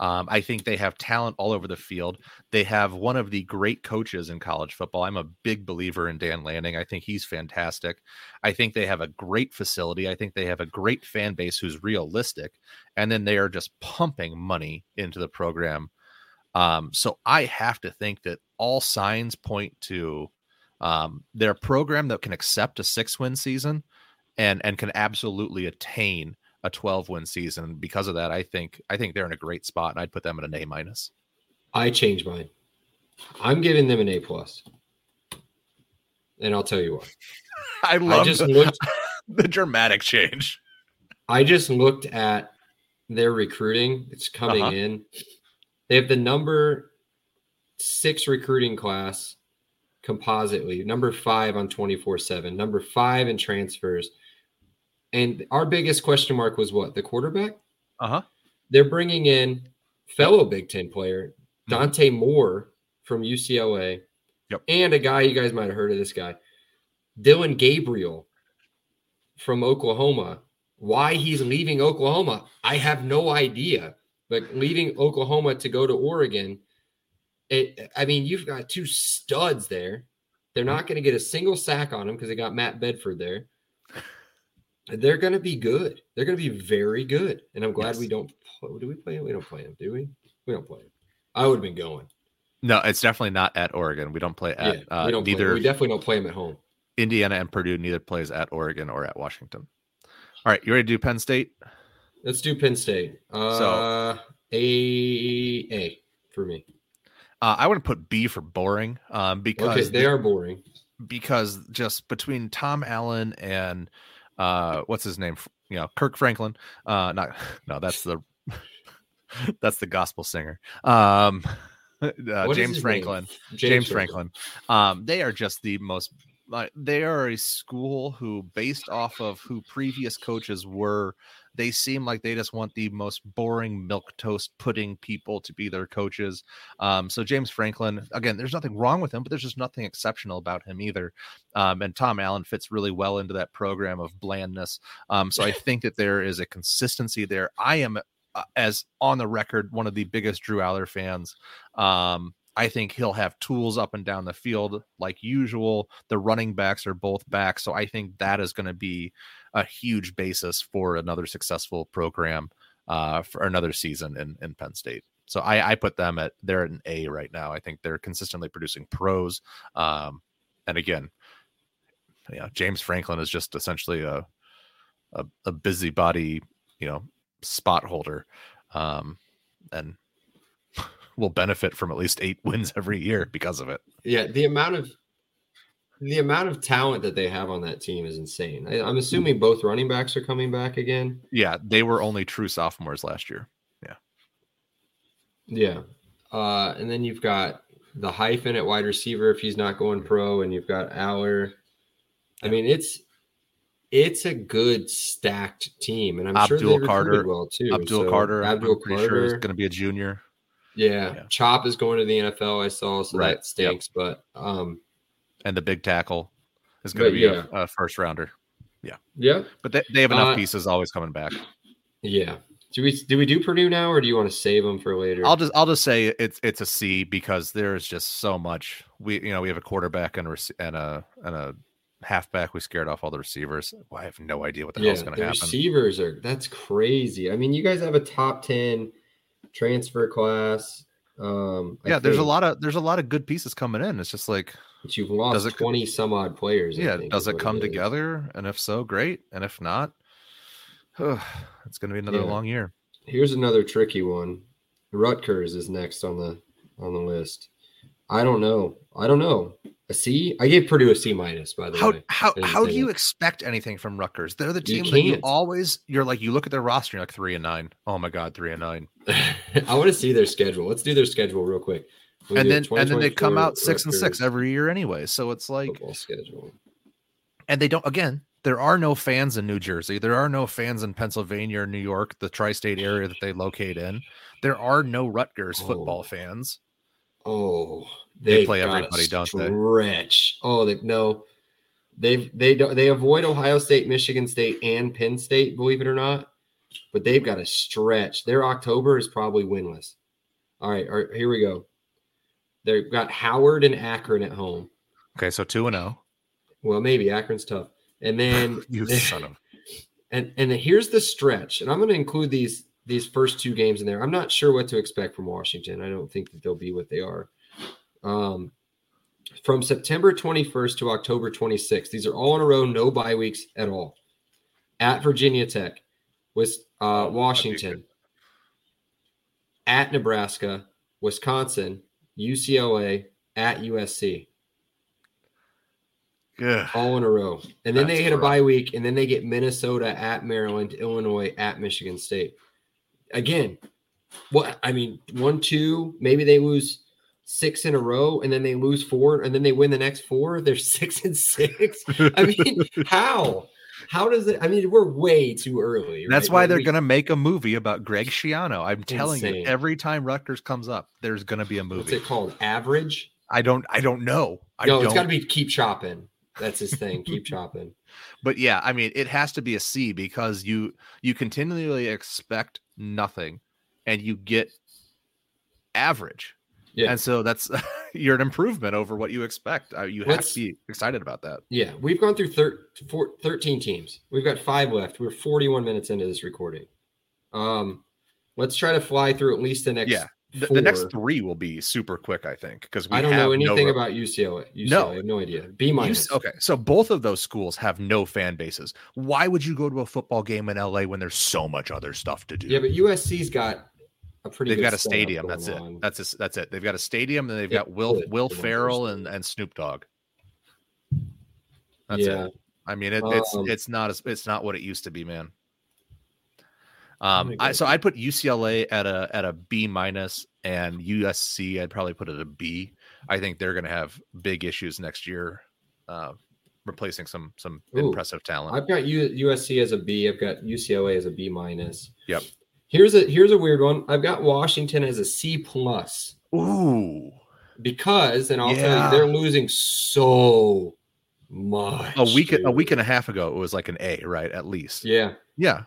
[SPEAKER 3] Um, I think they have talent all over the field. They have one of the great coaches in college football. I'm a big believer in Dan Lanning. I think he's fantastic. I think they have a great facility. I think they have a great fan base who's realistic. And then they are just pumping money into the program. Um, so I have to think that all signs point to um, their program that can accept a six win season and and can absolutely attain a 12 win season. Because of that, I think I think they're in a great spot, and I'd put them at an A minus.
[SPEAKER 2] I changed mine. I'm giving them an A plus, and I'll tell you why.
[SPEAKER 3] I love I just the, looked, the dramatic change.
[SPEAKER 2] I just looked at their recruiting. It's coming uh-huh. in. They have the number six recruiting class compositely, number five on 24 7, number five in transfers, and our biggest question mark was what? The quarterback?
[SPEAKER 3] Uh huh.
[SPEAKER 2] They're bringing in fellow Big Ten player mm-hmm. Dante Moore from UCLA.
[SPEAKER 3] Yep.
[SPEAKER 2] And a guy you guys might have heard of this guy, Dillon Gabriel from Oklahoma. Why he's leaving Oklahoma, I have no idea. But leaving Oklahoma to go to Oregon, it, I mean, you've got two studs there. They're not going to get a single sack on him because they got Matt Bedford there they're going to be good. They're going to be very good. And I'm glad yes. we don't. Do we play them? We don't play them, do we? We don't play them. I would have been going.
[SPEAKER 3] No, it's definitely not at Oregon. We don't play at. Yeah, uh,
[SPEAKER 2] we don't. Neither, we definitely don't play them at home.
[SPEAKER 3] Indiana and Purdue neither plays at Oregon or at Washington. All right, you ready to do Penn State?
[SPEAKER 2] Let's do Penn State. Uh, so a a for me.
[SPEAKER 3] Uh, I want to put B for boring um, because okay,
[SPEAKER 2] they are boring.
[SPEAKER 3] Because just between Tom Allen and uh, what's his name? You know, Kirk Franklin. Uh, not no, that's the that's the gospel singer. Um, uh, James Franklin. James, James, Franklin. Franklin. Um, they are just the most. Like, they are a school who, based off of who previous coaches were, they seem like they just want the most boring milk toast pudding people to be their coaches. Um, so James Franklin, again, there's nothing wrong with him, but there's just nothing exceptional about him either. Um, and Tom Allen fits really well into that program of blandness. Um, so I think that there is a consistency there. I am, uh, as on the record, one of the biggest Drew Allar fans. Um, I think he'll have tools up and down the field like usual. The running backs are both back. So I think that is going to be a huge basis for another successful program uh, for another season in, in Penn State. So I, I put them at they're at an A right now. I think they're consistently producing pros. Um, and again, James Franklin is just essentially a, a, a busybody, you know, spot holder. Um, and will benefit from at least eight wins every year because of it.
[SPEAKER 2] Yeah, the amount of the amount of talent that they have on that team is insane. I, am assuming both running backs are coming back again.
[SPEAKER 3] Yeah, they were only true sophomores last year. Yeah.
[SPEAKER 2] Yeah. Uh, and then you've got the hyphen at wide receiver if he's not going pro, and you've got Allar. I mean, it's it's a good stacked team, and I'm
[SPEAKER 3] Abdul
[SPEAKER 2] sure
[SPEAKER 3] Carter well too. Abdul so Carter, Abdul I'm Carter sure is going to be a junior.
[SPEAKER 2] Yeah. yeah. Chop is going to the NFL. I saw, so right. that stinks. Yep. But um,
[SPEAKER 3] and the big tackle is going to be yeah. a, a, first rounder. Yeah.
[SPEAKER 2] Yeah.
[SPEAKER 3] But they, they have enough uh, pieces always coming back.
[SPEAKER 2] Yeah. Do we do we do Purdue now, or do you want to save them for later?
[SPEAKER 3] I'll just I'll just say it's it's a C because there's just so much. We you know we have a quarterback and a and a and a halfback. We scared off all the receivers. Well, I have no idea what the yeah, hell's going to happen.
[SPEAKER 2] Receivers are that's crazy. I mean, you guys have a top ten transfer class. Um,
[SPEAKER 3] yeah, there's a lot of there's a lot of good pieces coming in. It's just like
[SPEAKER 2] but you've lost it, twenty some odd players.
[SPEAKER 3] Yeah, does it come it together? And if so, great. And if not, it's going to be another yeah. long year.
[SPEAKER 2] Here's another tricky one. Rutgers is next on the on the list. I don't know. I don't know. A C? I gave Purdue a C minus, by the
[SPEAKER 3] how,
[SPEAKER 2] way.
[SPEAKER 3] How how do you expect anything from Rutgers? They're the team you that you always you're like you look at their roster, you're like three and nine. Oh my god, three and nine.
[SPEAKER 2] I want to see their schedule. Let's do their schedule real quick.
[SPEAKER 3] We and then and then they come out six Rutgers and six every year anyway. So it's like
[SPEAKER 2] football schedule.
[SPEAKER 3] And they don't again, there are no fans in New Jersey. There are no fans in Pennsylvania or New York, the tri-state area that they locate in. There are no Rutgers oh. football fans.
[SPEAKER 2] Oh,
[SPEAKER 3] they play everybody, don't they?
[SPEAKER 2] Stretch. Oh, they no. They they don't they avoid Ohio State, Michigan State, and Penn State. Believe it or not. but they've got a stretch. Their October is probably winless. All right, all right here we go. They've got Howard and Akron at home.
[SPEAKER 3] Okay, so two and zero. Oh.
[SPEAKER 2] Well, maybe Akron's tough, and then
[SPEAKER 3] you son of.
[SPEAKER 2] And and here's the stretch, and I'm going to include these these first two games in there. I'm not sure what to expect from Washington. I don't think that they'll be what they are. Um, from September 21st to October 26th, these are all in a row, no bye weeks at all. At Virginia Tech, with uh, oh, Washington, at Nebraska, Wisconsin, UCLA, at USC.
[SPEAKER 3] Yeah.
[SPEAKER 2] All in a row. And then That's they hit rough. a bye week, and then they get Minnesota at Maryland, Illinois at Michigan State. Again, what I mean, one, two, maybe they lose six in a row and then they lose four and then they win the next four. They're six and six. I mean, how? How does it? I mean, we're way too early.
[SPEAKER 3] Right? That's why they're we, to make a movie about Greg Schiano. I'm telling insane. you, every time Rutgers comes up, there's to be a movie.
[SPEAKER 2] What's it called? Average?
[SPEAKER 3] I don't. I don't know. I
[SPEAKER 2] no,
[SPEAKER 3] don't.
[SPEAKER 2] it's got to be keep chopping. That's his thing. keep chopping.
[SPEAKER 3] But yeah, I mean, it has to be a C because you you continually expect nothing, and you get average. Yeah. And so that's you're an improvement over what you expect. Uh, you Let's, have to be excited about that.
[SPEAKER 2] Yeah. We've gone through thir- four, 13 teams. We've got five left. We're 41 minutes into this recording. Um, let's try to fly through at least the next.
[SPEAKER 3] Yeah. The, the next three will be super quick, I think, because
[SPEAKER 2] I don't know anything no about UCLA. UCLA. No, I have no idea. B minus.
[SPEAKER 3] Okay, so both of those schools have no fan bases. Why would you go to a football game in LA when there's so much other stuff to do?
[SPEAKER 2] Yeah, but USC's got a pretty.
[SPEAKER 3] They've got a stadium. That's it. On. That's it. That's it. They've got a stadium, and they've got Will Will Ferrell and and Snoop Dogg. That's yeah. it. I mean, it, it's um, it's not as it's not what it used to be, man. Um, I, so I'd put UCLA at a at a B minus, and USC I'd probably put it a B. I think they're going to have big issues next year, uh, replacing some some Ooh, impressive talent.
[SPEAKER 2] I've got U, USC as a B. I've got UCLA as a B minus.
[SPEAKER 3] Yep.
[SPEAKER 2] Here's a here's a weird one. I've got Washington as a C plus.
[SPEAKER 3] Ooh.
[SPEAKER 2] Because, and I'll yeah. tell you, they're losing so much.
[SPEAKER 3] A week dude. a week and a half ago, it was like an A, right? At least.
[SPEAKER 2] Yeah.
[SPEAKER 3] Yeah.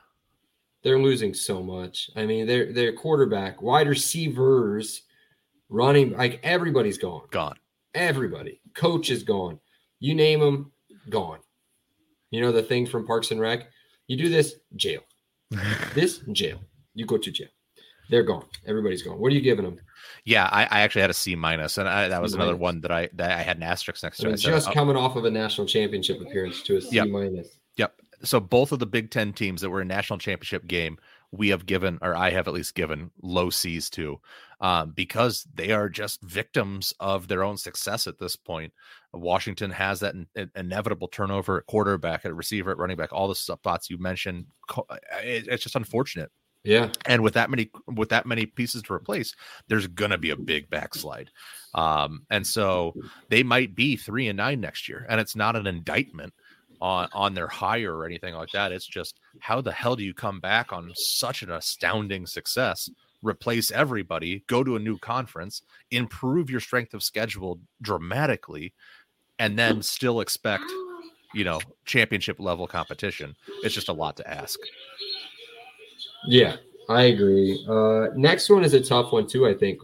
[SPEAKER 2] They're losing so much. I mean, they're they're quarterback, wide receivers, running like everybody's gone.
[SPEAKER 3] Gone.
[SPEAKER 2] Everybody. Coach is gone. You name them, gone. You know the thing from Parks and Rec? You do this, jail. this, jail you go to jail. They're gone. Everybody's gone. What are you giving them?
[SPEAKER 3] Yeah, I, I actually had a C minus, and I, that was C another one that I that I had an asterisk next to.
[SPEAKER 2] it. Just said, coming oh. off of a national championship appearance to a C
[SPEAKER 3] yep.
[SPEAKER 2] minus.
[SPEAKER 3] Yep. So both of the Big Ten teams that were in national championship game, we have given, or I have at least given, low C's to, um, because they are just victims of their own success at this point. Washington has that in, in, inevitable turnover at quarterback, at receiver, at running back, all the spots you mentioned. It, it's just unfortunate
[SPEAKER 2] yeah.
[SPEAKER 3] And with that many with that many pieces to replace, there's gonna be a big backslide. Um, and so they might be three and nine next year. And it's not an indictment on on their hire or anything like that. It's just how the hell do you come back on such an astounding success? Replace everybody, go to a new conference, improve your strength of schedule dramatically, and then still expect, you know, championship level competition. It's just a lot to ask.
[SPEAKER 2] Yeah, I agree. Uh, next one is a tough one too. I think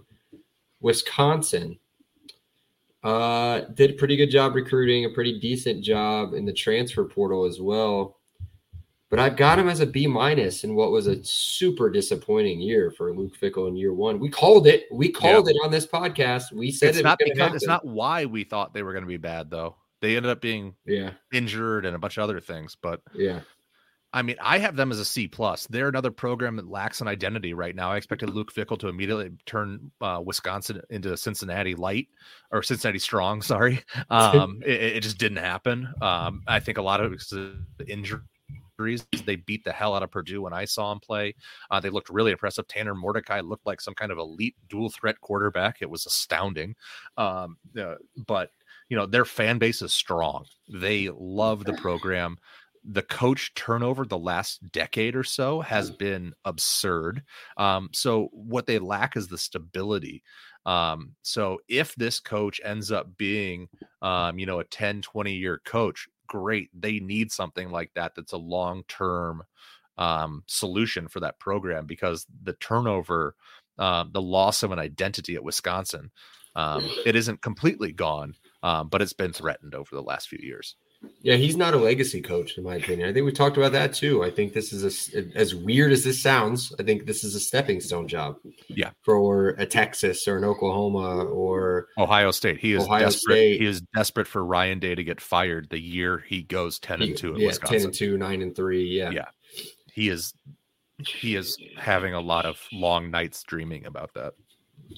[SPEAKER 2] Wisconsin uh, did a pretty good job recruiting, a pretty decent job in the transfer portal as well. But I've got him as a B minus in what was a super disappointing year for Luke Fickell in year one. We called it. We called yeah. it on this podcast. We said
[SPEAKER 3] it's
[SPEAKER 2] it
[SPEAKER 3] not because it's not why we thought they were going to be bad though. They ended up being
[SPEAKER 2] yeah
[SPEAKER 3] injured and a bunch of other things. But
[SPEAKER 2] yeah,
[SPEAKER 3] I mean, I have them as a C plus. They're another program that lacks an identity right now. I expected Luke Fickell to immediately turn uh, Wisconsin into Cincinnati light or Cincinnati strong. Sorry, um, it, it, just didn't happen. Um, I think a lot of the injuries. They beat the hell out of Purdue when I saw them play. Uh, they looked really impressive. Tanner Mordecai looked like some kind of elite dual threat quarterback. It was astounding. Um, uh, but you know their fan base is strong. They love the program the coach turnover the last decade or so has mm. been absurd. Um, so what they lack is the stability. Um, so if this coach ends up being, um, you know, a 10, 20 year coach, great. They need something like that. That's a long term um, solution for that program because the turnover, uh, the loss of an identity at Wisconsin, um, it isn't completely gone, um, but it's been threatened over the last few years.
[SPEAKER 2] Yeah, he's not a legacy coach, in my opinion. I think we talked about that too. I think this is a, as weird as this sounds. I think this is a stepping stone job.
[SPEAKER 3] Yeah,
[SPEAKER 2] for a Texas or an Oklahoma or
[SPEAKER 3] Ohio State. He is Ohio desperate. State. He is desperate for Ryan Day to get fired the year he goes ten and two.
[SPEAKER 2] yeah,
[SPEAKER 3] Wisconsin.
[SPEAKER 2] ten and two, nine and three. Yeah,
[SPEAKER 3] yeah. He is he is having a lot of long nights dreaming about that.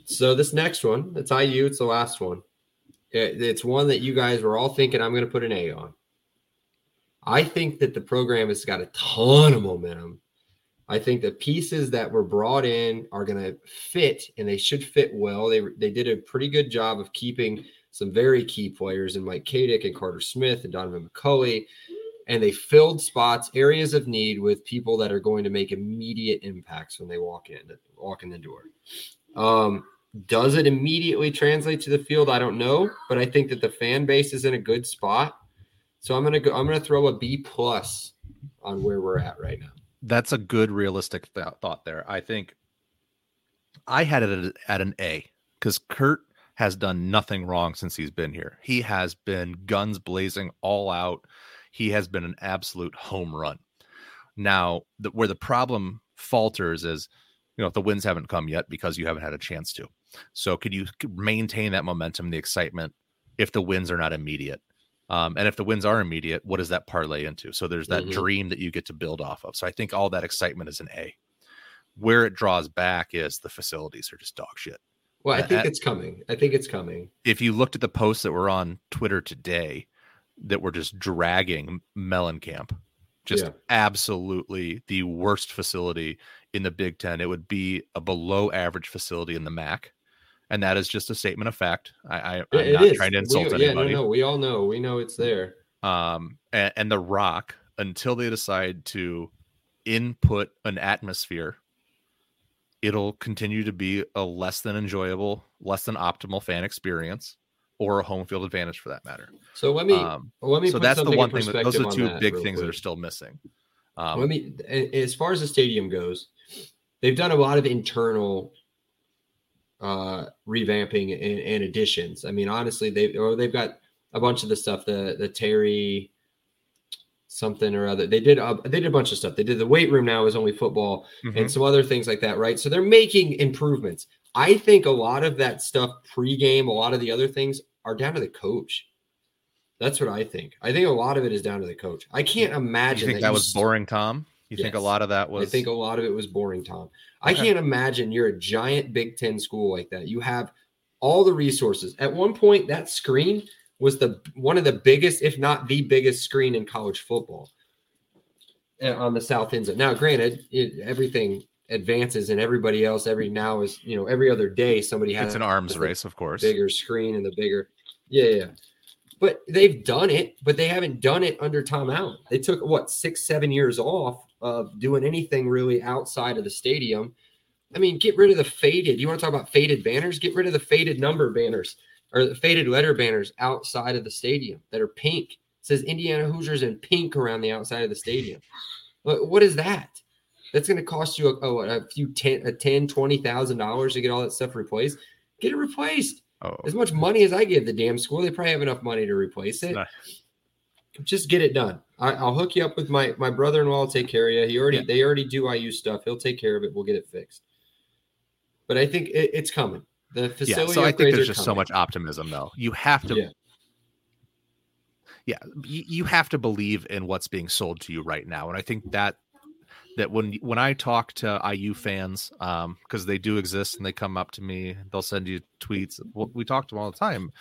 [SPEAKER 2] So this next one, it's IU. It's the last one. It's one that you guys were all thinking I'm going to put an A on. I think that the program has got a ton of momentum. I think the pieces that were brought in are going to fit, and they should fit well. They they did a pretty good job of keeping some very key players in Mike Katic and Carter Smith and Donaven McCulley, and they filled spots, areas of need with people that are going to make immediate impacts when they walk in, walk in the door. Um, does it immediately translate to the field? I don't know, but I think that the fan base is in a good spot. So I'm gonna go. I'm gonna throw a B plus on where we're at right now.
[SPEAKER 3] That's a good realistic th- thought there. I think I had it at an A because Curt has done nothing wrong since he's been here. He has been guns blazing all out. He has been an absolute home run. Now, the, where the problem falters is, you know, if the wins haven't come yet because you haven't had a chance to. So, could you maintain that momentum, the excitement, if the wins are not immediate? Um, and if the wins are immediate, what does that parlay into? So there's that mm-hmm. dream that you get to build off of. So I think all that excitement is an A. Where it draws back is the facilities are just dog shit.
[SPEAKER 2] Well, I think it's coming. I think it's coming.
[SPEAKER 3] If you looked at the posts that were on Twitter today that were just dragging Mellencamp, just yeah. absolutely the worst facility in the Big Ten, it would be a below average facility in the MAC and that is just a statement of fact. I, I am not is. trying to insult
[SPEAKER 2] we,
[SPEAKER 3] anybody.
[SPEAKER 2] Yeah, no, no, we all know. We know it's there.
[SPEAKER 3] Um, and, and the Rock until they decide to input an atmosphere, it'll continue to be a less than enjoyable, less than optimal fan experience, or a home field advantage for that matter.
[SPEAKER 2] So let me um, let me.
[SPEAKER 3] So that's the one thing. That, those are the two big things quick. that are still missing.
[SPEAKER 2] Um, let me. As far as the stadium goes, they've done a lot of internal uh, revamping and, and, additions. I mean, honestly, they or they've got a bunch of the stuff. The the Terry something or other. They did uh, they did a bunch of stuff. They did the weight room now is only football mm-hmm. and some other things like that, right? So they're making improvements. I think a lot of that stuff pregame, a lot of the other things are down to the coach. That's what I think. I think a lot of it is down to the coach. I can't imagine.
[SPEAKER 3] You think that, that was boring, Tom? You yes. think a lot of that was?
[SPEAKER 2] I think a lot of it was boring, Tom. Okay. I can't imagine you're a giant Big Ten school like that. You have all the resources. At one point, that screen was the one of the biggest, if not the biggest, screen in college football eh, on the south end. zone. Now, granted, it, everything advances and everybody else every now is you know every other day somebody has
[SPEAKER 3] it's an arms race, of course,
[SPEAKER 2] bigger screen and the bigger. Yeah, yeah. But they've done it, but they haven't done it under Tom Allen. They took what six, seven years off of doing anything really outside of the stadium. I mean, get rid of the faded. You want to talk about faded banners? Get rid of the faded number banners or the faded letter banners outside of the stadium that are pink. It says Indiana Hoosiers in pink around the outside of the stadium. What is that? That's going to cost you a, oh, a few 10, a 10 $20,000 to get all that stuff replaced. Get it replaced. Oh. As much money as I give the damn school, they probably have enough money to replace it. Nice just get it done. I, will hook you up with my my brother in law. Will take care of you. He already yeah. they already do IU stuff. He'll take care of it. We'll get it fixed. But I think it, it's coming. The facility. Yeah,
[SPEAKER 3] so I think there's just coming. so much optimism, though. You have to. Yeah. Yeah, you, you have to believe in what's being sold to you right now, and I think that that when when I talk to IU fans, um, because they do exist and they come up to me, they'll send you tweets. Well, we talk to them all the time.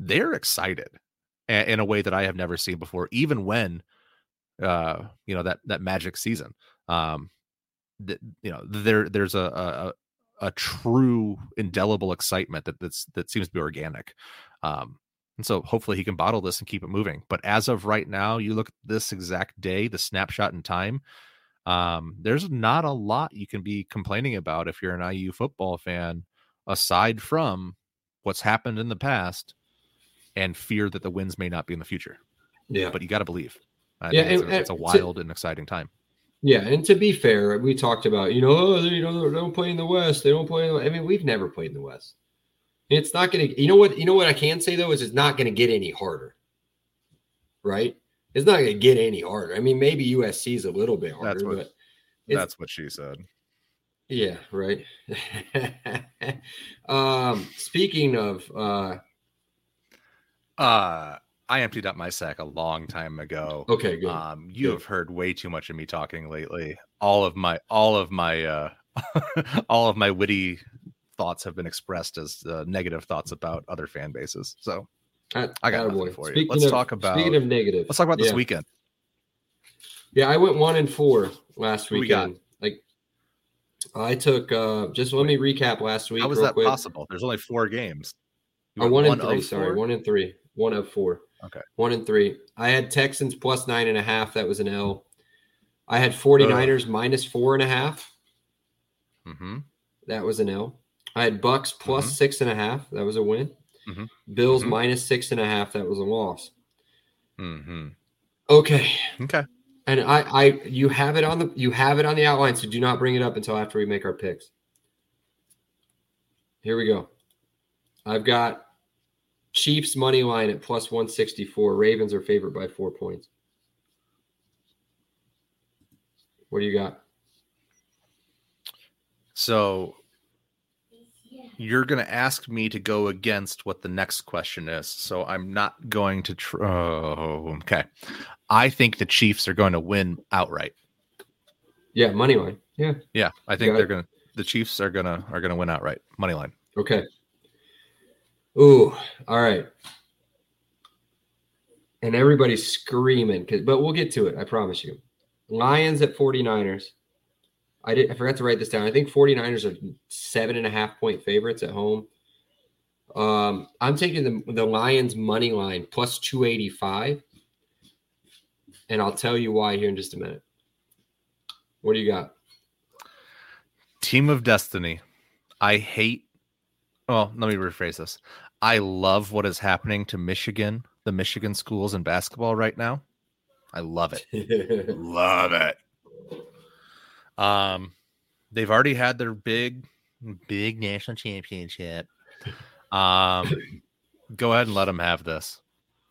[SPEAKER 3] They're excited in a way that I have never seen before, even when, uh, you know, that, that magic season, um, that, you know, there, there's a, a, a true indelible excitement that that's, that seems to be organic. Um, and so hopefully he can bottle this and keep it moving. But as of right now, you look at this exact day, the snapshot in time, um, there's not a lot you can be complaining about if you're an IU football fan, aside from what's happened in the past and fear that the wins may not be in the future.
[SPEAKER 2] Yeah,
[SPEAKER 3] but you got to believe. I yeah, and, it's, a, it's, a, wild to, and exciting time.
[SPEAKER 2] Yeah, and to be fair, we talked about you know oh, they, you know they don't play in the West. They don't play. In the, I mean, we've never played in the West. It's not going to. You know what? You know what I can say though is it's not going to get any harder. Right? It's not going to get any harder. I mean, maybe USC is a little bit harder,
[SPEAKER 3] That's what-
[SPEAKER 2] but
[SPEAKER 3] That's what she said.
[SPEAKER 2] yeah, right. um, speaking of, uh,
[SPEAKER 3] Uh I emptied out my sack a long time ago.
[SPEAKER 2] okay, good.
[SPEAKER 3] Um, you
[SPEAKER 2] Good.
[SPEAKER 3] have heard way too much of me talking lately. All of my, all of my, uh, all of my witty thoughts have been expressed as uh, negative thoughts about other fan bases. So I got nothing
[SPEAKER 2] Attaboy.
[SPEAKER 3] for you. Let's
[SPEAKER 2] of-
[SPEAKER 3] talk about-
[SPEAKER 2] Speaking of negative,
[SPEAKER 3] let's talk about this
[SPEAKER 2] yeah.
[SPEAKER 3] weekend.
[SPEAKER 2] Yeah, I went one and four last
[SPEAKER 3] Who we
[SPEAKER 2] weekend. Like, I took. uh Just let me recap last week.
[SPEAKER 3] How was that
[SPEAKER 2] quick.
[SPEAKER 3] possible? There's only four games. You
[SPEAKER 2] Or
[SPEAKER 3] went
[SPEAKER 2] one and three. Sorry,
[SPEAKER 3] four?
[SPEAKER 2] one and three. One of four.
[SPEAKER 3] Okay.
[SPEAKER 2] One and three. I had Texans plus nine and a half. That was an L. I had 49ers minus four and a half.
[SPEAKER 3] Mhm.
[SPEAKER 2] That was an L. I had Bucks plus
[SPEAKER 3] Mhm.
[SPEAKER 2] six and a half. That was a win.
[SPEAKER 3] Mhm.
[SPEAKER 2] Bills
[SPEAKER 3] Mhm.
[SPEAKER 2] minus six and a half. That was a loss.
[SPEAKER 3] Mhm.
[SPEAKER 2] Okay.
[SPEAKER 3] Okay.
[SPEAKER 2] And I, I, you have it on the, you have it on the outline. So do not bring it up until after we make our picks. Here we go. I've got Chiefs money line at plus 164. Ravens are favored by four points. What do you got?
[SPEAKER 3] So you're going to ask me to go against what the next question is. So I'm not going to. Tr- oh, okay. I think the Chiefs are going to win outright.
[SPEAKER 2] Yeah, money line. Yeah.
[SPEAKER 3] Yeah, I think they're going to. The Chiefs are gonna are gonna win outright. Money line.
[SPEAKER 2] Okay. Ooh, all right. And everybody's screaming, but we'll get to it. I promise you. Lions at 49ers. I did. I forgot to write this down. I think 49ers are seven and a half point favorites at home. Um, I'm taking the the Lions money line plus 285. And I'll tell you why here in just a minute. What do you got?
[SPEAKER 3] Team of Destiny. I hate. Well, let me rephrase this. I love what is happening to Michigan, the Michigan schools in basketball right now. I love it. Love it. Um, they've already had their big, big national championship. Um, go ahead and let them have this.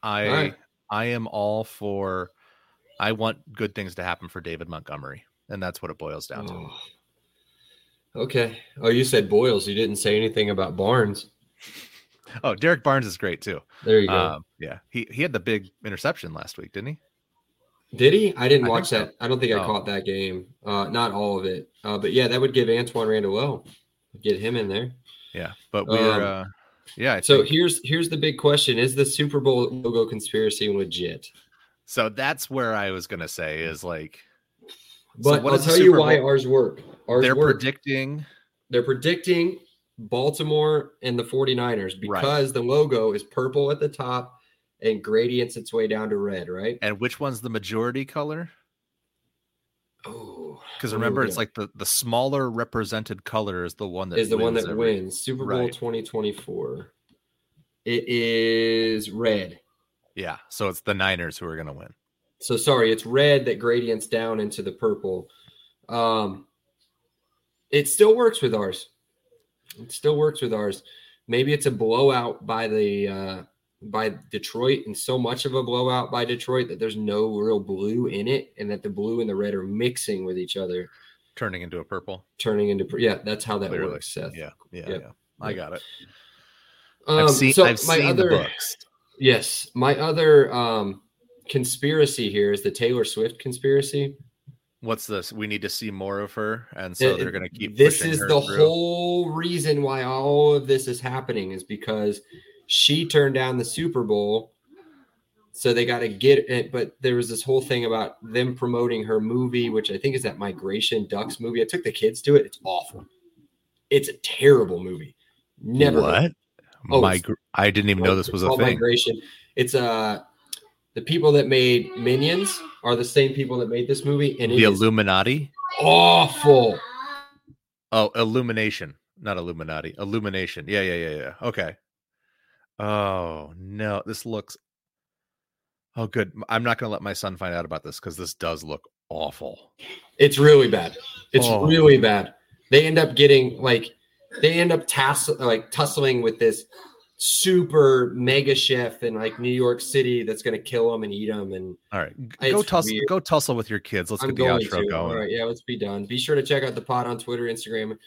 [SPEAKER 3] I,
[SPEAKER 2] right.
[SPEAKER 3] I am all for. I want good things to happen for David Montgomery, and that's what it boils down to.
[SPEAKER 2] Oh. Okay. Oh, you said Boyles. You didn't say anything about Barnes.
[SPEAKER 3] Oh, Derrick Barnes is great too.
[SPEAKER 2] There you go.
[SPEAKER 3] Um, yeah, he he had the big interception last week, didn't he?
[SPEAKER 2] Did he? I didn't
[SPEAKER 3] I
[SPEAKER 2] watch
[SPEAKER 3] think so.
[SPEAKER 2] that. I don't think I
[SPEAKER 3] Oh.
[SPEAKER 2] caught that game. Uh, not all of it. Uh, but yeah, that would give Antwaan Randle El. Get him in there.
[SPEAKER 3] Yeah, but we're
[SPEAKER 2] Um,
[SPEAKER 3] uh, yeah. I
[SPEAKER 2] So
[SPEAKER 3] think-
[SPEAKER 2] here's here's the big question: Is the Super Bowl logo conspiracy legit?
[SPEAKER 3] so that's where I was gonna say is like
[SPEAKER 2] But
[SPEAKER 3] what
[SPEAKER 2] I'll tell you why
[SPEAKER 3] Bowl?
[SPEAKER 2] ours work. Ours
[SPEAKER 3] they're
[SPEAKER 2] work.
[SPEAKER 3] predicting
[SPEAKER 2] they're predicting Baltimore and the 49ers
[SPEAKER 3] Right.
[SPEAKER 2] because the logo is purple at the top and gradients its way down to red, right?
[SPEAKER 3] and which one's the majority color?
[SPEAKER 2] Oh,
[SPEAKER 3] Because remember, it's like the the smaller represented color is the one that
[SPEAKER 2] is the one that
[SPEAKER 3] every-
[SPEAKER 2] wins Super Bowl
[SPEAKER 3] Right.
[SPEAKER 2] 2024. It is red.
[SPEAKER 3] Yeah, so it's the Niners who are gonna win.
[SPEAKER 2] So sorry, it's red that gradients down into the purple. Um, it still works with ours. It still works with ours. Maybe it's a blowout by the uh, by Detroit, and so much of a blowout by Detroit that there's no real blue in it, and that the blue and the red are mixing with each other,
[SPEAKER 3] Turning into a purple.
[SPEAKER 2] turning into yeah. That's how that
[SPEAKER 3] Clearly.
[SPEAKER 2] works, Seth.
[SPEAKER 3] Yeah, yeah,
[SPEAKER 2] Yep.
[SPEAKER 3] yeah. I got it.
[SPEAKER 2] Um,
[SPEAKER 3] I've seen
[SPEAKER 2] so
[SPEAKER 3] I've
[SPEAKER 2] my
[SPEAKER 3] seen
[SPEAKER 2] other
[SPEAKER 3] the books.
[SPEAKER 2] yes, my other um, conspiracy here is the Taylor Swift conspiracy.
[SPEAKER 3] What's this? We need to see more of her, and so
[SPEAKER 2] It-
[SPEAKER 3] they're gonna keep.
[SPEAKER 2] this is the
[SPEAKER 3] through.
[SPEAKER 2] whole reason why all of this is happening is because she turned down the super bowl so they got to get it but there was this whole thing about them promoting her movie which i think is that migration ducks movie i took the kids to it it's awful it's a terrible movie never
[SPEAKER 3] What?
[SPEAKER 2] Oh,
[SPEAKER 3] My, I didn't even know this was a thing.
[SPEAKER 2] migration it's uh the people that made minions are the same people that made this movie and
[SPEAKER 3] The Illuminati.
[SPEAKER 2] awful
[SPEAKER 3] Oh, Illumination, not Illuminati. Illumination. Yeah, yeah, yeah, yeah. Okay. Oh no, this looks. Oh, good. I'm not going to let my son find out about this because this does look awful.
[SPEAKER 2] It's really bad. It's
[SPEAKER 3] Oh.
[SPEAKER 2] really bad. They end up getting like they end up tass- like tussling with this super mega chef in like New York City that's gonna kill them and eat them. And
[SPEAKER 3] All right, go tussle,
[SPEAKER 2] weird.
[SPEAKER 3] go tussle with your kids. Let's
[SPEAKER 2] I'm
[SPEAKER 3] get the
[SPEAKER 2] going
[SPEAKER 3] outro
[SPEAKER 2] to.
[SPEAKER 3] going.
[SPEAKER 2] All right, yeah, let's be done. Be sure to check out the pod on Twitter, Instagram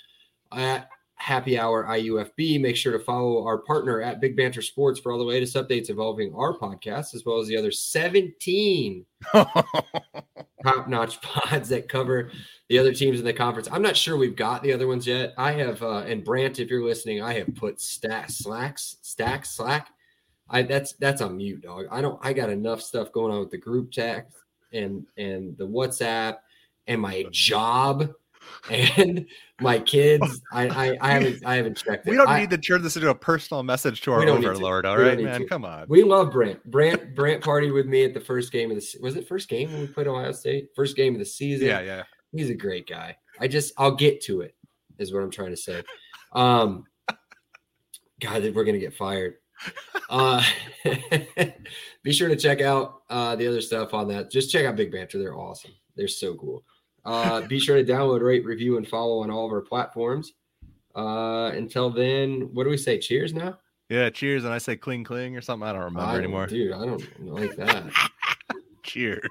[SPEAKER 2] at Happy Hour IUFB. Make sure to follow our partner at Big Banter Sports for all the latest updates involving our podcast, as well as the other 17 top notch pods that cover the other teams in the conference. I'm not sure we've got the other ones yet. I have, uh, and Brant, if you're listening, I have put stack slacks, stack slack. I that's that's on mute, dog. I don't. I got enough stuff going on with the group text and and the WhatsApp and my job and my kids. I I, I haven't I haven't checked it.
[SPEAKER 3] we don't
[SPEAKER 2] I-
[SPEAKER 3] need to turn this into a personal message to our
[SPEAKER 2] We don't to.
[SPEAKER 3] overlord. All right, man.
[SPEAKER 2] to.
[SPEAKER 3] Come on.
[SPEAKER 2] We love Brant. Brant Brant partied with me at the first game of the was it first game when we played Ohio State? First game of the season.
[SPEAKER 3] Yeah, yeah.
[SPEAKER 2] He's a great guy. I just I'll get to it, is what I'm trying to say. Um God, we're gonna get fired. Uh be sure to check out uh the other stuff on that. Just check out Big Banter. They're awesome. They're so cool. Uh be sure to download, rate, review, and follow on all of our platforms. Uh until then, what do we say? Cheers now?
[SPEAKER 3] Yeah, cheers. And I say cling cling or something. I don't remember
[SPEAKER 2] I don't-
[SPEAKER 3] anymore.
[SPEAKER 2] Dude, I don't like that.
[SPEAKER 3] Cheers.